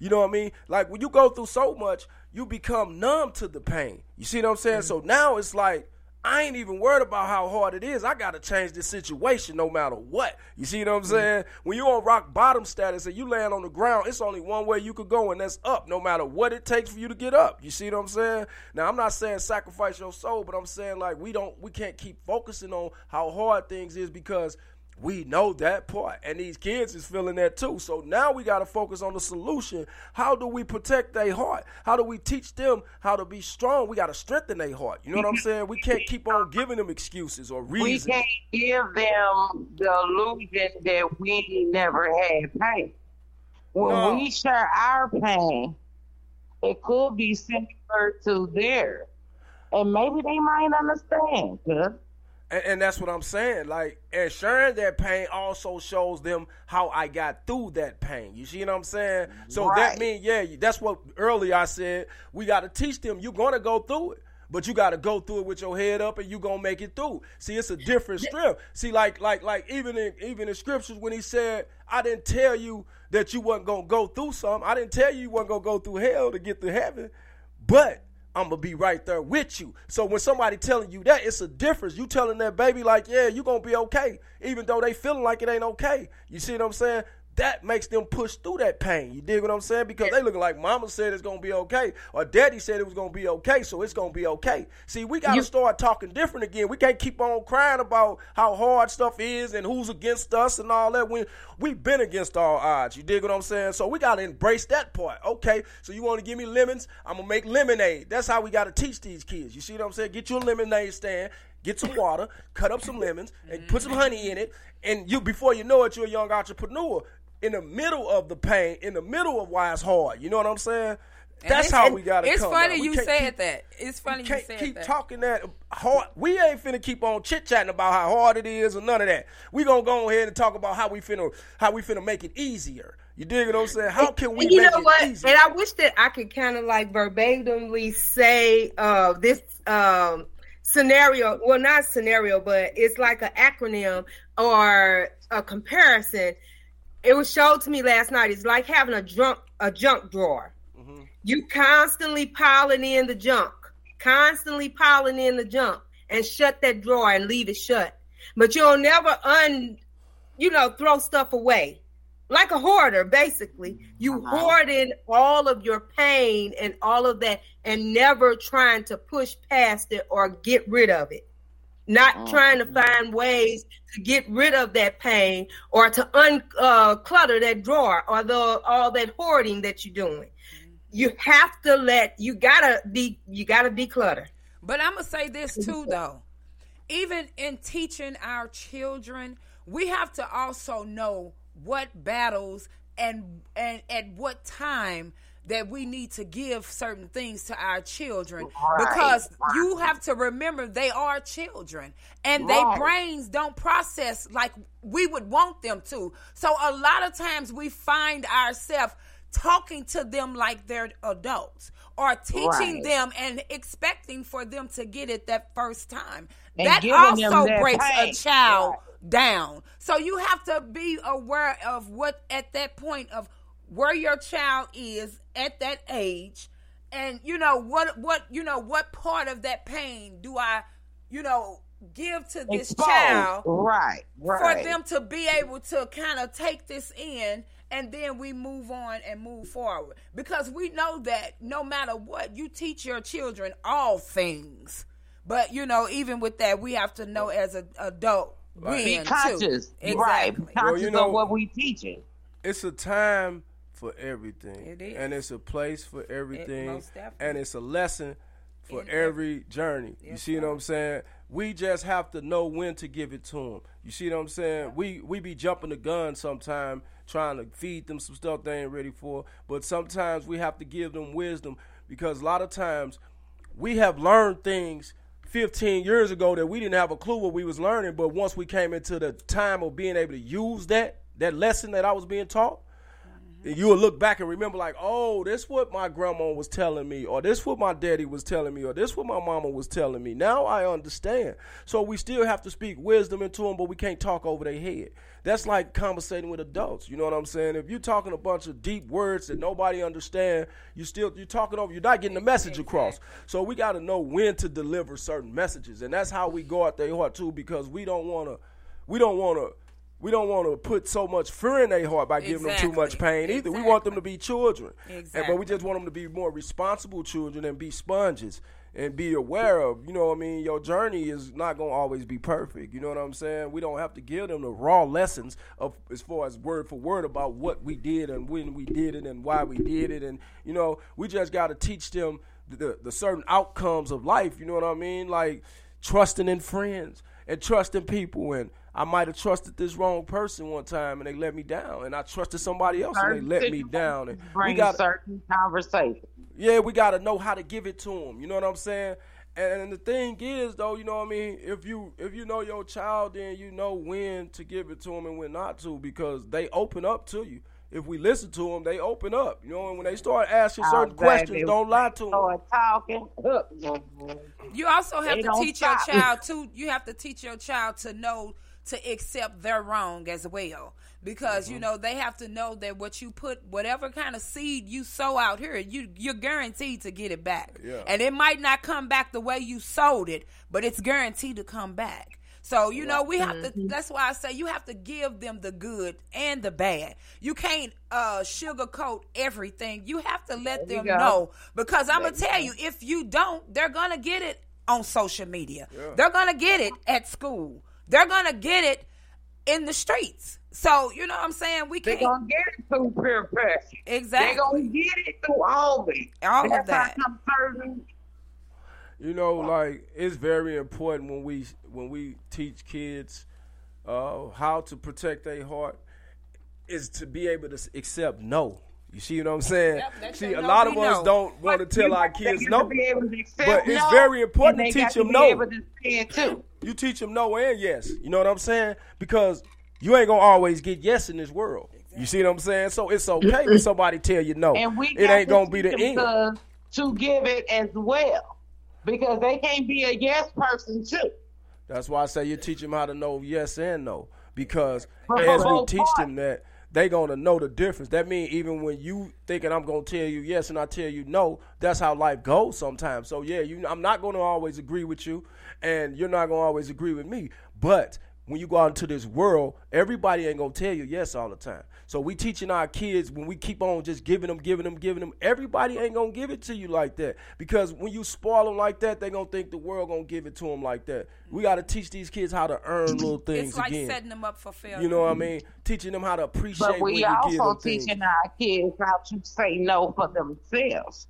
You know what I mean? Like when you go through so much, you become numb to the pain. You see what I'm saying? Mm-hmm. So now it's like I ain't even worried about how hard it is. I got to change this situation no matter what. You see what I'm mm-hmm. saying? When you on rock bottom status and you land on the ground, it's only one way you could go, and that's up, no matter what it takes for you to get up. You see what I'm saying? Now I'm not saying sacrifice your soul, but I'm saying like we don't, we can't keep focusing on how hard things is because we know that part, and these kids is feeling that too. So now we got to focus on the solution. How do we protect their heart? How do we teach them how to be strong? We got to strengthen their heart. You know what I'm saying? We can't keep on giving them excuses or reasons. We can't give them the illusion that we never had pain. When No. we share our pain, it could be similar to theirs. And maybe they might understand. Cause And, and that's what I'm saying. Like, and sharing that pain also shows them how I got through that pain. You see what I'm saying? So that Right. means, yeah, that's what earlier I said. We got to teach them you're going to go through it. But you got to go through it with your head up, and you gonna make it through. See, it's a different strip. See, like, like, like, even in even in scriptures, when he said, "I didn't tell you that you wasn't gonna go through something. I didn't tell you you wasn't gonna go through hell to get to heaven, but I'm gonna be right there with you. So when somebody telling you that, it's a difference. You telling that baby like, yeah, you gonna be okay, even though they feeling like it ain't okay. You see what I'm saying? That makes them push through that pain. You dig what I'm saying? Because they looking like mama said it's gonna be okay, or daddy said it was gonna be okay, so it's gonna be okay. See, we gotta start talking different again. We can't keep on crying about how hard stuff is and who's against us and all that. When we've been against all odds. You dig what I'm saying? So we gotta embrace that part. Okay, so you wanna give me lemons? I'm gonna make lemonade. That's how we gotta teach these kids. You see what I'm saying? Get your lemonade stand, get some water, cut up some lemons, and put some honey in it. And you, before you know it, you're a young entrepreneur in the middle of the pain, in the middle of why it's hard. You know what I'm saying? And That's how we gotta. It's come funny you said keep- that. It's funny you can't said keep that. talking that hard. We ain't finna keep on chit chatting about how hard it is or none of that. We gonna go ahead and talk about how we finna how we finna make it easier. You dig what I'm saying? How can we you make know it what? easier? And I wish that I could kind of like verbatimly say uh, this um, scenario. Well, not scenario, but it's like an acronym or a comparison. It was showed to me last night. It's like having a junk a junk drawer. Mm-hmm. You constantly piling in the junk, constantly piling in the junk, and shut that drawer and leave it shut. But you'll never un, you know, throw stuff away like a hoarder, basically. You uh-huh. hoard in all of your pain and all of that, and never trying to push past it or get rid of it. Not oh, trying to find ways to get rid of that pain or to unclutter uh, that drawer or the all that hoarding that you're doing. Mm-hmm. You have to let you gotta be you gotta declutter. But I'm gonna say this too, though. Even in teaching our children, we have to also know what battles and and at what time that we need to give certain things to our children Right, because right. you have to remember they are children and Right. their brains don't process like we would want them to. So a lot of times we find ourselves talking to them like they're adults or teaching them and expecting for them to get it that first time. And that also breaks pain. a child down. So you have to be aware of what at that point of where your child is at that age and you know what what you know what part of that pain do I you know give to this Expose. child Right, right. for them to be able to kind of take this in and then we move on and move forward because we know that no matter what you teach your children all things but you know even with that we have to know as an adult Right. Be conscious, too. right? Exactly. Conscious you know- of what we teaching. it's a time for everything. It is. And it's a place for everything. most definitely. and it's a lesson for In every journey. You Yes, see what I'm saying? We just have to know when to give it to them. You see what I'm saying? We we be jumping the gun sometime trying to feed them some stuff they ain't ready for, but sometimes we have to give them wisdom because a lot of times we have learned things 15 years ago that we didn't have a clue what we was learning, but once we came into the time of being able to use that that lesson that I was being taught, you will look back and remember like, oh, this what my grandma was telling me, or this what my daddy was telling me, or this what my mama was telling me. Now I understand. So we still have to speak wisdom into them, but we can't talk over their head. That's like conversating with adults. You know what I'm saying? If you're talking a bunch of deep words that nobody understand, you still you're talking over. You're not getting the message across. So we got to know when to deliver certain messages, and that's how we go at their heart too, because we don't want to. We don't want to. We don't want to put so much fear in their heart by giving them too much Exactly. pain either. We want them to be children, and, but we just want them to be more responsible children and be sponges and be aware of. You know, what I mean, your journey is not gonna always be perfect. You know what I'm saying? We don't have to give them the raw lessons of as far as word for word about what we did and when we did it and why we did it, and you know, we just got to teach them the the certain outcomes of life. You know what I mean? Like trusting in friends and trusting people and I might have trusted this wrong person one time and they let me down, and I trusted somebody else and they let me down. And we got certain conversation. yeah, we got to know how to give it to them. You know what I'm saying? And, and the thing is, though, you know what I mean. If you if you know your child, then you know when to give it to them and when not to, because they open up to you. If we listen to them, they open up. You know, and when they start asking oh, certain Oh, questions, don't lie to them. Start talking. You also have They to teach stop. your child too. You have to teach your child to know to accept their wrong as well, because Mm-hmm. you know they have to know that what you put, whatever kind of seed you sow out here, you you're guaranteed to get it back. Yeah. And it might not come back the way you sowed it, but it's guaranteed to come back. So, you know, we have to, that's why I say you have to give them the good and the bad. You can't uh, sugarcoat everything. You have to let them go. know because I'm going to tell go. you, if you don't, they're going to get it on social media. Yeah. They're going to get it at school. They're going to get it in the streets. So, you know what I'm saying? We They're can't. gonna get it through peer pressure. Exactly. They're gonna get it through all of it. All of that. How some certain You know, like it's very important when we when we teach kids uh, how to protect their heart is to be able to accept no. You see what I'm saying? Yep, see, a lot of we us know. don't want to tell our kids no. be able to accept But it's no, very important to teach to them be no. able to say it. You teach them no and yes. You know what I'm saying? Because you ain't gonna always get yes in this world. You see what I'm saying? So it's okay when somebody tell you no. And we it got ain't to gonna be the teach end. them to, to give it as well, because they can't be a yes person too. That's why I say you teach them how to know yes and no. Because But as we both teach them that, they gonna know the difference. That means even when you thinking I'm gonna tell you yes and I tell you no, that's how life goes sometimes. So yeah, you I'm not gonna always agree with you, and you're not gonna always agree with me. But when you go out into this world, everybody ain't gonna tell you yes all the time. So we teaching our kids when we keep on just giving them, giving them, giving them. Everybody ain't gonna give it to you like that because when you spoil them like that, they gonna think the world gonna give it to them like that. We got to teach these kids how to earn little things It's like again. setting them up for failure. You know what I mean? Teaching them how to appreciate But when we you give also them things. teaching our kids how to say no for themselves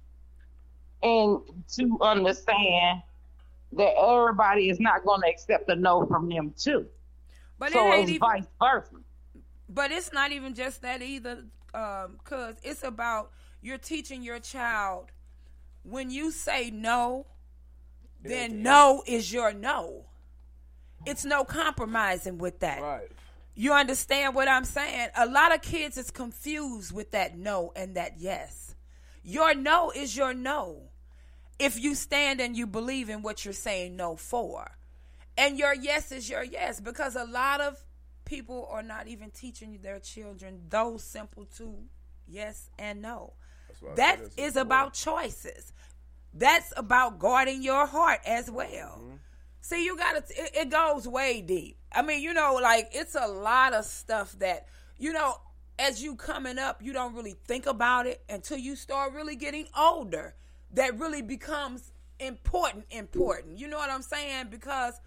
and to understand that everybody is not going to accept a no from them too. But so it ain't it's even- vice versa. But it's not even just that either, um, because it's about you're teaching your child when you say no, then no is your no. It's no compromising with that. Right. You understand what I'm saying? A lot of kids is confused with that no and that yes. Your no is your no. If you stand and you believe in what you're saying no for. And your yes is your yes because a lot of people are not even teaching their children those simple two yes and no. That is I That said it's is about choices. That's about guarding your heart as well. See, you got to, it, it goes way deep. I mean, you know, like it's a lot of stuff that, you know, as you coming up, you don't really think about it until you start really getting older. That really becomes important, important. You know what I'm saying? Because,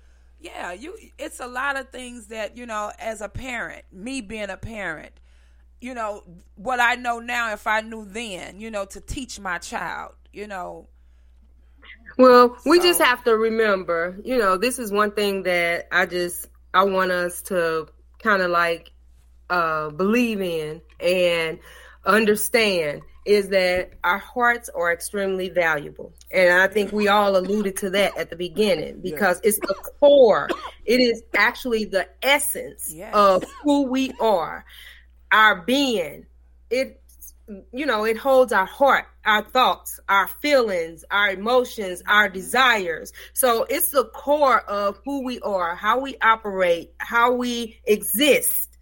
yeah, you, it's a lot of things that, you know, as a parent, me being a parent, you know, what I know now, if I knew then, you know, to teach my child, you know, Well, we just have to remember, you know, this is one thing that I just I want us to kind of like uh believe in and understand is that our hearts are extremely valuable. And I think we all alluded to that at the beginning because it's the core. It is actually the essence of who we are, our being. It you know, it holds our heart, our thoughts, our feelings, our emotions, mm-hmm. our desires. So it's the core of who we are, how we operate, how we exist.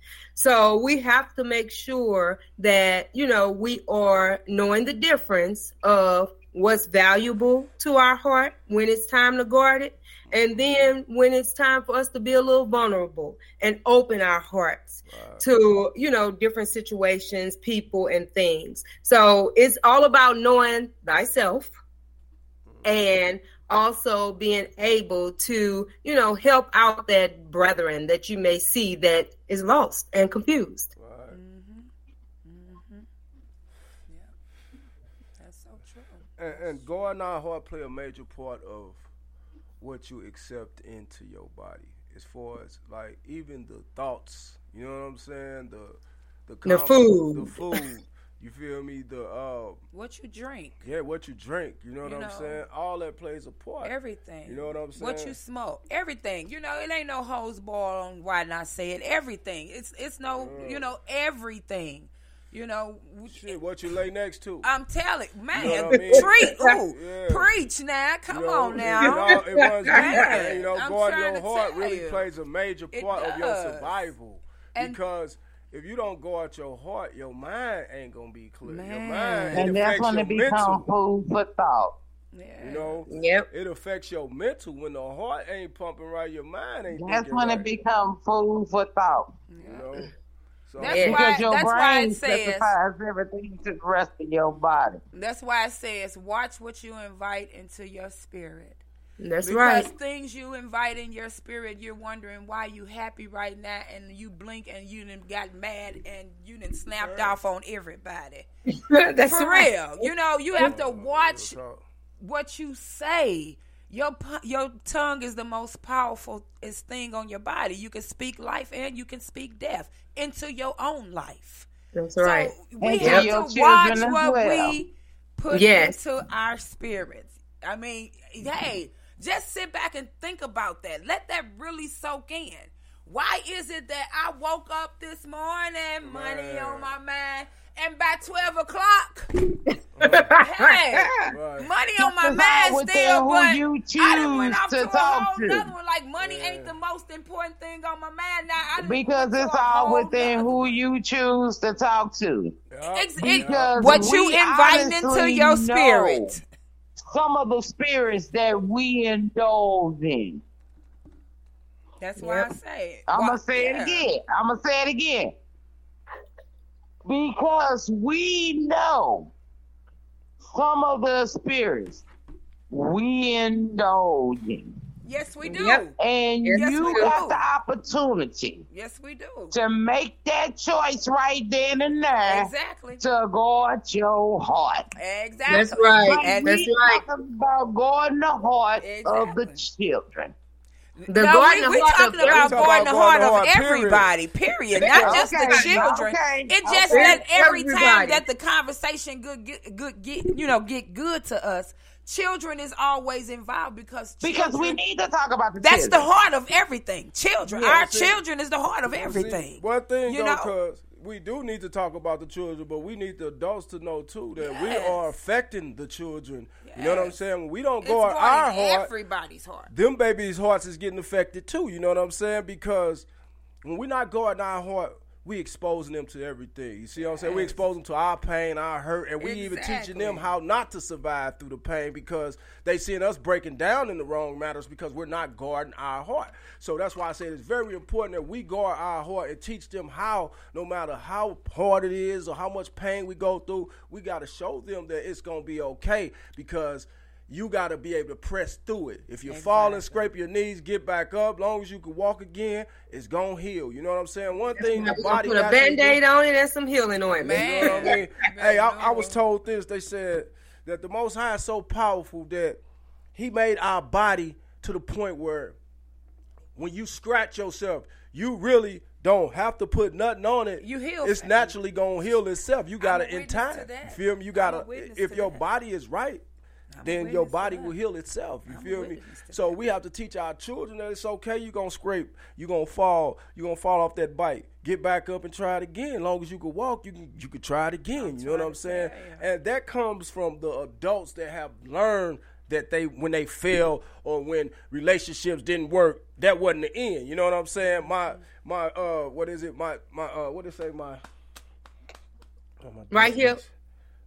So we have to make sure that, you know, we are knowing the difference of what's valuable to our heart when it's time to guard it. And then when it's time for us to be a little vulnerable and open our hearts to, you know, different situations, people, and things. So it's all about knowing thyself mm-hmm. and also being able to, you know, help out that brethren that you may see that is lost and confused. Right? Mm-hmm. Mm-hmm. Yeah, that's so true. And, and guarding our heart play a major part of what you accept into your body, as far as like even the thoughts. You know what I'm saying? The the, The com- food. the food. You feel me? The uh, What you drink, yeah, what you drink. You know what You I'm know. saying? All that plays a part. everything. You know what I'm saying? What you smoke, everything. You know, it ain't no hose ball on why not say it. Everything. It's it's no, you know, everything. You know, Shit, what you lay next to? I'm telling, man, know I mean? preach, ooh, Yeah. preach now. Come You know, on now, It, all, it Man. You know, guarding your heart really you. plays a major part of your survival. And- because if you don't guard your heart, your mind ain't gonna be clear. Your mind And that's affects when your it becomes mental. food for thought. Yeah. You know, Yep. it affects your mental when the heart ain't pumping right, your mind ain't. That's thinking when right, it become food for thought. You know, so That's Yeah. why. Because your That's why brain it says. specifies everything to the rest of your body. That's why it says, watch what you invite into your spirit. That's because right. things you invite in your spirit, you're wondering why you happy right now, and you blink and you done got mad and you done snapped off on everybody. That's For right. real, you know, you have to watch what you say. Your your tongue is the most powerful thing on your body. You can speak life and you can speak death into your own life. That's right. We And have to watch what well. we put Yes. into our spirits. I mean, hey, just sit back and think about that. Let that really soak in. Why is it that I woke up this morning, money on my mind, and by twelve o'clock, hey, money on my It's mind still, but you I done went off to to, a talk whole to. nother one. Like money ain't the most important thing on my mind now. I Because it's all within nother- who you choose to talk to. Ex- it- Because what you invite into honestly your know spirit. Some of the spirits that we indulge in. That's why I say it. I'm going to say yeah. it again. I'm gonna say it again. Because we know some of the spirits we indulge in. Yes, we do. Yep. And Yes, you got the opportunity Yes, we do. to make that choice right then and there Exactly. to guard your heart. Exactly. That's right. But And That's right. about guarding the heart of the children. The no, garden we, of we heart talking about guarding the heart of guarding the heart, everybody, period. Not just the children. okay, It just okay. that every time that the conversation good get good get you know get good to us, children is always involved because Because we need to talk about the that's the heart of everything. Children, Yeah, our see- children is the heart of See, everything. one thing You though, know? because we do need to talk about the children, but we need the adults to know too that we are affecting the children. You know what I'm saying? We don't go guard guarding our heart, everybody's heart. them babies' hearts is getting affected too. You know what I'm saying? Because when we're not guarding our heart, we exposing them to everything. You see what I'm saying? We Yes. expose them to our pain, our hurt, and we even teaching them how not to survive through the pain because they seeing us breaking down in the wrong matters because we're not guarding our heart. So that's why I say it's very important that we guard our heart and teach them how, no matter how hard it is or how much pain we go through, we got to show them that it's gonna be okay because you got to be able to press through it. If you fall and scrape your knees, get back up. Long as you can walk again, it's gonna heal. You know what I'm saying? One thing the body put a band-aid on it and some healing ointment. you know what I mean? hey, I, I was told this. They said that the Most High is so powerful that He made our body to the point where when you scratch yourself, you really don't have to put nothing on it. You heal It's naturally gonna heal itself. You got I'm it a in time. to You feel me? You gotta. If your that. body is right, then your body will heal itself. You I'm feel me? witness to So we have to teach our children that it's okay. You're gonna scrape, you're gonna fall, you're gonna fall off that bike. Get back up and try it again. As long as you can walk, you can you can try it again. you know what I'm saying? And that comes from the adults that have learned that they when they fail or when relationships didn't work, that wasn't the end. You know what I'm saying? My my uh what is it? My my uh what did it say? My oh, my Right hip.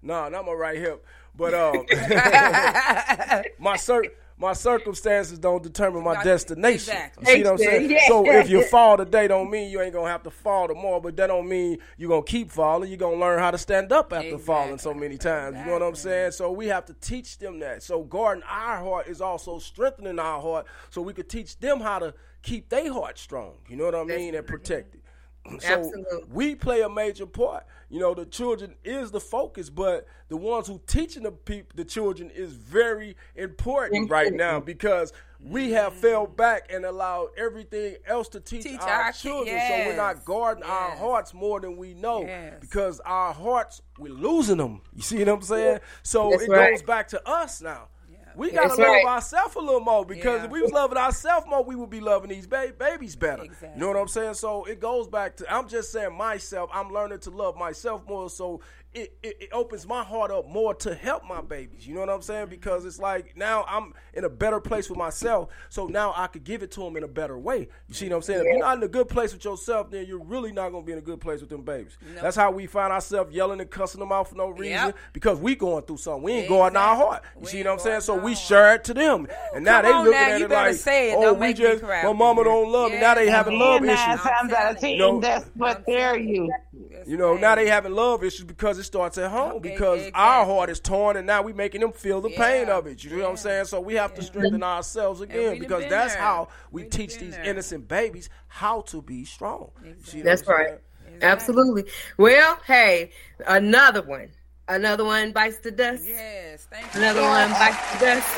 no, not my right hip, but um, my cir- my circumstances don't determine my destination. exactly. You see what I'm saying? Yeah. So if you fall today, don't mean you ain't gonna have to fall tomorrow, but that don't mean you gonna keep falling. You're gonna learn how to stand up after falling so many times. You know what I'm saying? So we have to teach them that. So guarding our heart is also strengthening our heart, so we could teach them how to keep their heart strong. You know what I mean? And protect it. So Absolutely. we play a major part. You know, the children is the focus, but the ones who teaching the peop- the children is very important right now because we have mm-hmm. fell back and allowed everything else to teach, Teach our, our children. So we're not guarding our hearts more than we know Yes. because our hearts we're losing them. You see what I'm saying? So That's it right. goes back to us now. We gotta That's love right. ourselves a little more because Yeah. if we was loving ourselves more, we would be loving these ba- babies better. Exactly. You know what I'm saying? So it goes back to I'm just saying myself. I'm learning to love myself more. So it, it, it opens my heart up more to help my babies. You know what I'm saying? Because it's like now I'm in a better place with myself, so now I could give it to them in a better way. You see what I'm saying? If you're not in a good place with yourself, then you're really not gonna be in a good place with them babies. No. That's how we find ourselves yelling and cussing them out for no reason Yep. because we going through something. We ain't going in our Exactly. heart. You We see what I'm saying? So we share it to them, and now they on looking now, at you it better like, say it. oh, Don't we make just cry my mama don't love me. Now they having love You're nine issues. times out of ten, that's what they're used to. You know, now they having love issues because it starts at home because our heart is torn and now we're making them feel the pain of it. You know what I'm saying? So we have to strengthen ourselves again because that's there. how we teach these innocent babies how to be strong. You see what That's I'm saying? right. Absolutely. Well, hey, another one. Another one bites the dust. Yes, thank you. Another one bites the dust.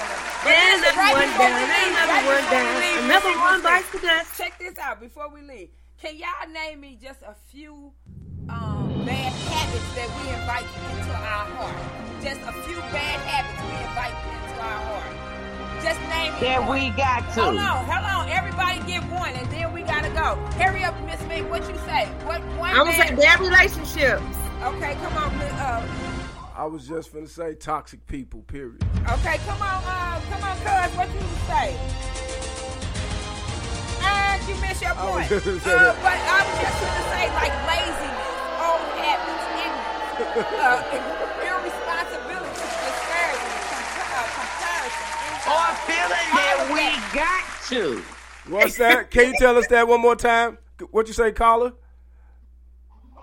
And another right one down. Another one down. Another one bites the dust. Check this out before we leave. Can y'all name me just a few um, bad habits that we invite into our heart? Just a few bad habits we invite into our heart. Just name me That we got to. Hold on, hold on. Everybody get one, and then we gotta go. Hurry up, Miss Mink. What you say? What one? I'm gonna say bad- bad relationships. Okay, come on, Miss- uh, I was just finna say toxic people, period. Okay, come on, uh, come on, cuz, what you say? And you missed your I was point. just say Uh, but I was just gonna say, like laziness, old habits, ignorance, uh, irresponsibility, discouragement, compa- uh, comparison, Or feeling that we got to. What's that? Can you tell us that one more time? What you say, caller?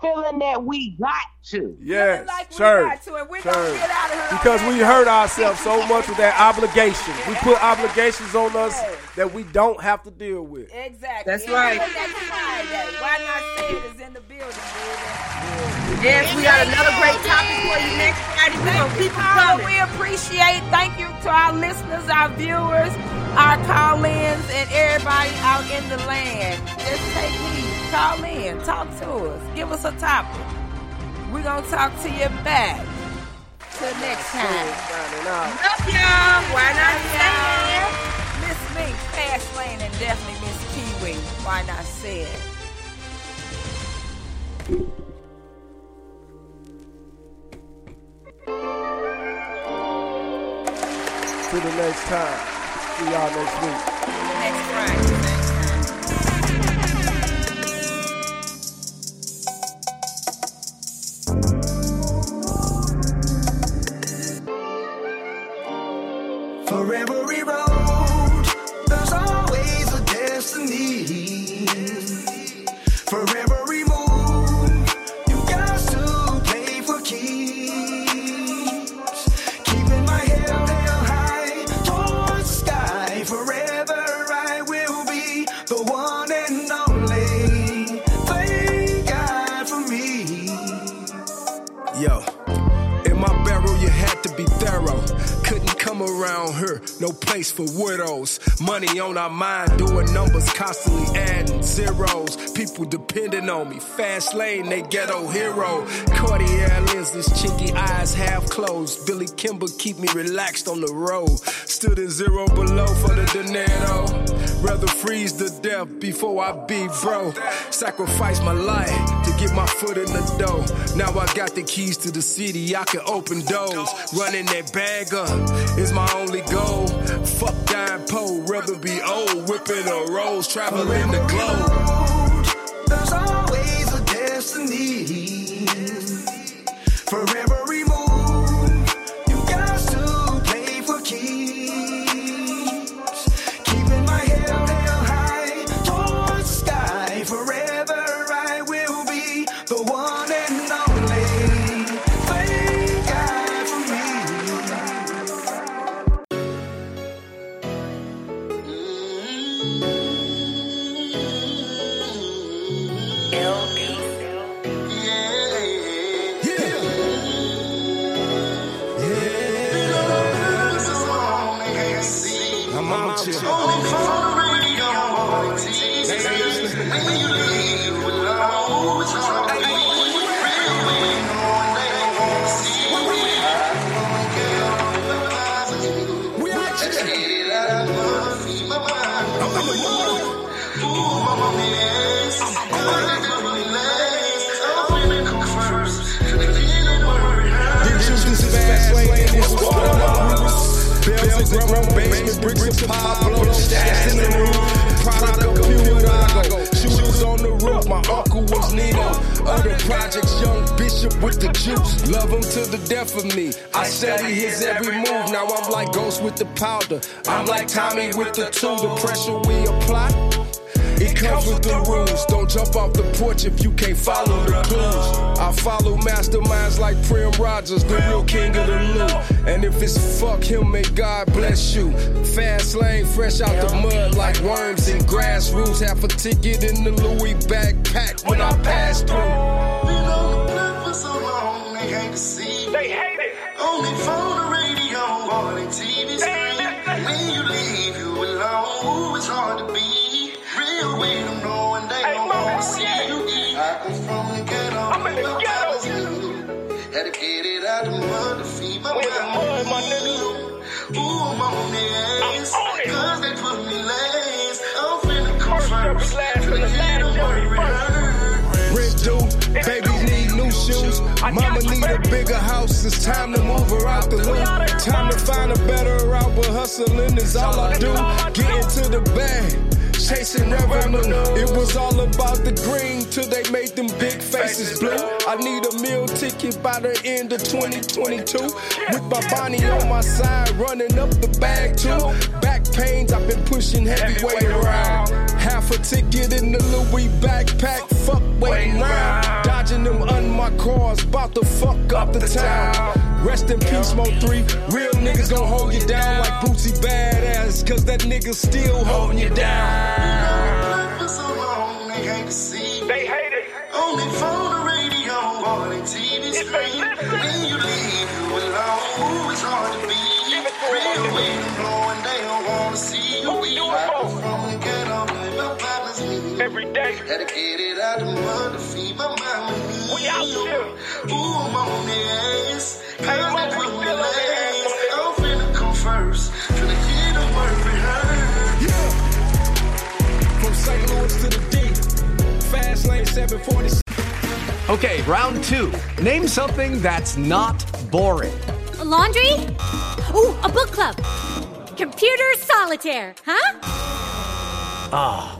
Feeling that we got to. Yes, like we church, got to, and we're church. get out of here Because we hurt ourselves so much with that obligation. We put obligations on us that we don't have to deal with. Exactly. That's And right. even Next Why not say it is in the building, baby? Yes, we got another great topic for you next Friday. We're Thank gonna you, keep coming. We appreciate. Thank you to our listeners, our viewers, our call-ins, and everybody out in the land. Just take heed. Call in. Talk to us. Give us a topic. We're gonna talk to you back. Till next time. Love y'all. Why not say it? Miss Mink, Fast Lane, and definitely Miss Kiwi. Why not say it? Till the next time. See y'all next week. Next Friday. For every road, there's always a destiny. Around here, no place for widows. Money on our mind, doing numbers, constantly adding zeros. People depending on me, fast lane, they ghetto hero. Cartier lenses, chinky eyes half closed. Billy Kimber keep me relaxed on the road. Stood in zero below for the dinero. Rather freeze to death before I be bro. Sacrifice my life get my foot in the door. Now I got the keys to the city, I can open doors. Running that bag up is my only goal. Fuck dying poor, rather be old. Whipping a rose, traveling the globe. There's always a destiny. For with the juice. Love him to the death of me. I study his every move. Now I'm like Ghost with the powder. I'm like Tommy with the two. The pressure we apply. It comes with the rules. Don't jump off the porch if you can't follow the clues. I follow masterminds like Prim Rogers, the real king of the loot. And if it's fuck him, may God bless you. Fast lane, fresh out the mud like worms and grassroots. Half a ticket in the Louis backpack out the mud to feed my mind. Ooh, I'm on the ass, cause they put me last. I'm finna come first. Rent due, babies need new shoes. Mama need a bigger house. It's time to move her out the loop. Time to find a better route, but hustling is all I do. Get into the bag. Chasing revenue. It was all about the green till they made them big faces blue. I need a meal ticket by the end of 2022. With my Bonnie on my side, running up the bag too. Back pains, I've been pushing heavyweight around. Half a ticket in the Louis backpack, fuck waiting around. Dodging them unmarked cars, about to fuck up the town. Rest in peace, Mo 3. Real niggas gon' hold you down like Boosie Badazz, cause that nigga still holding you down. For they hate to. They hate it. Only phone or radio or the TV screen. When you leave, you alone. It's hard to be real with them, blowing. They don't wanna see you day. Had to get it out the mud to feed my mama. We out here. Ooh, I'm on the ass. Cause they put me last. I'm finna come first. Finna get them worried. Yeah. From St. Louis to the D. Fast lane 740. Okay, round two. Name something that's not boring. A laundry? Ooh, a book club. Computer solitaire, huh? Ah,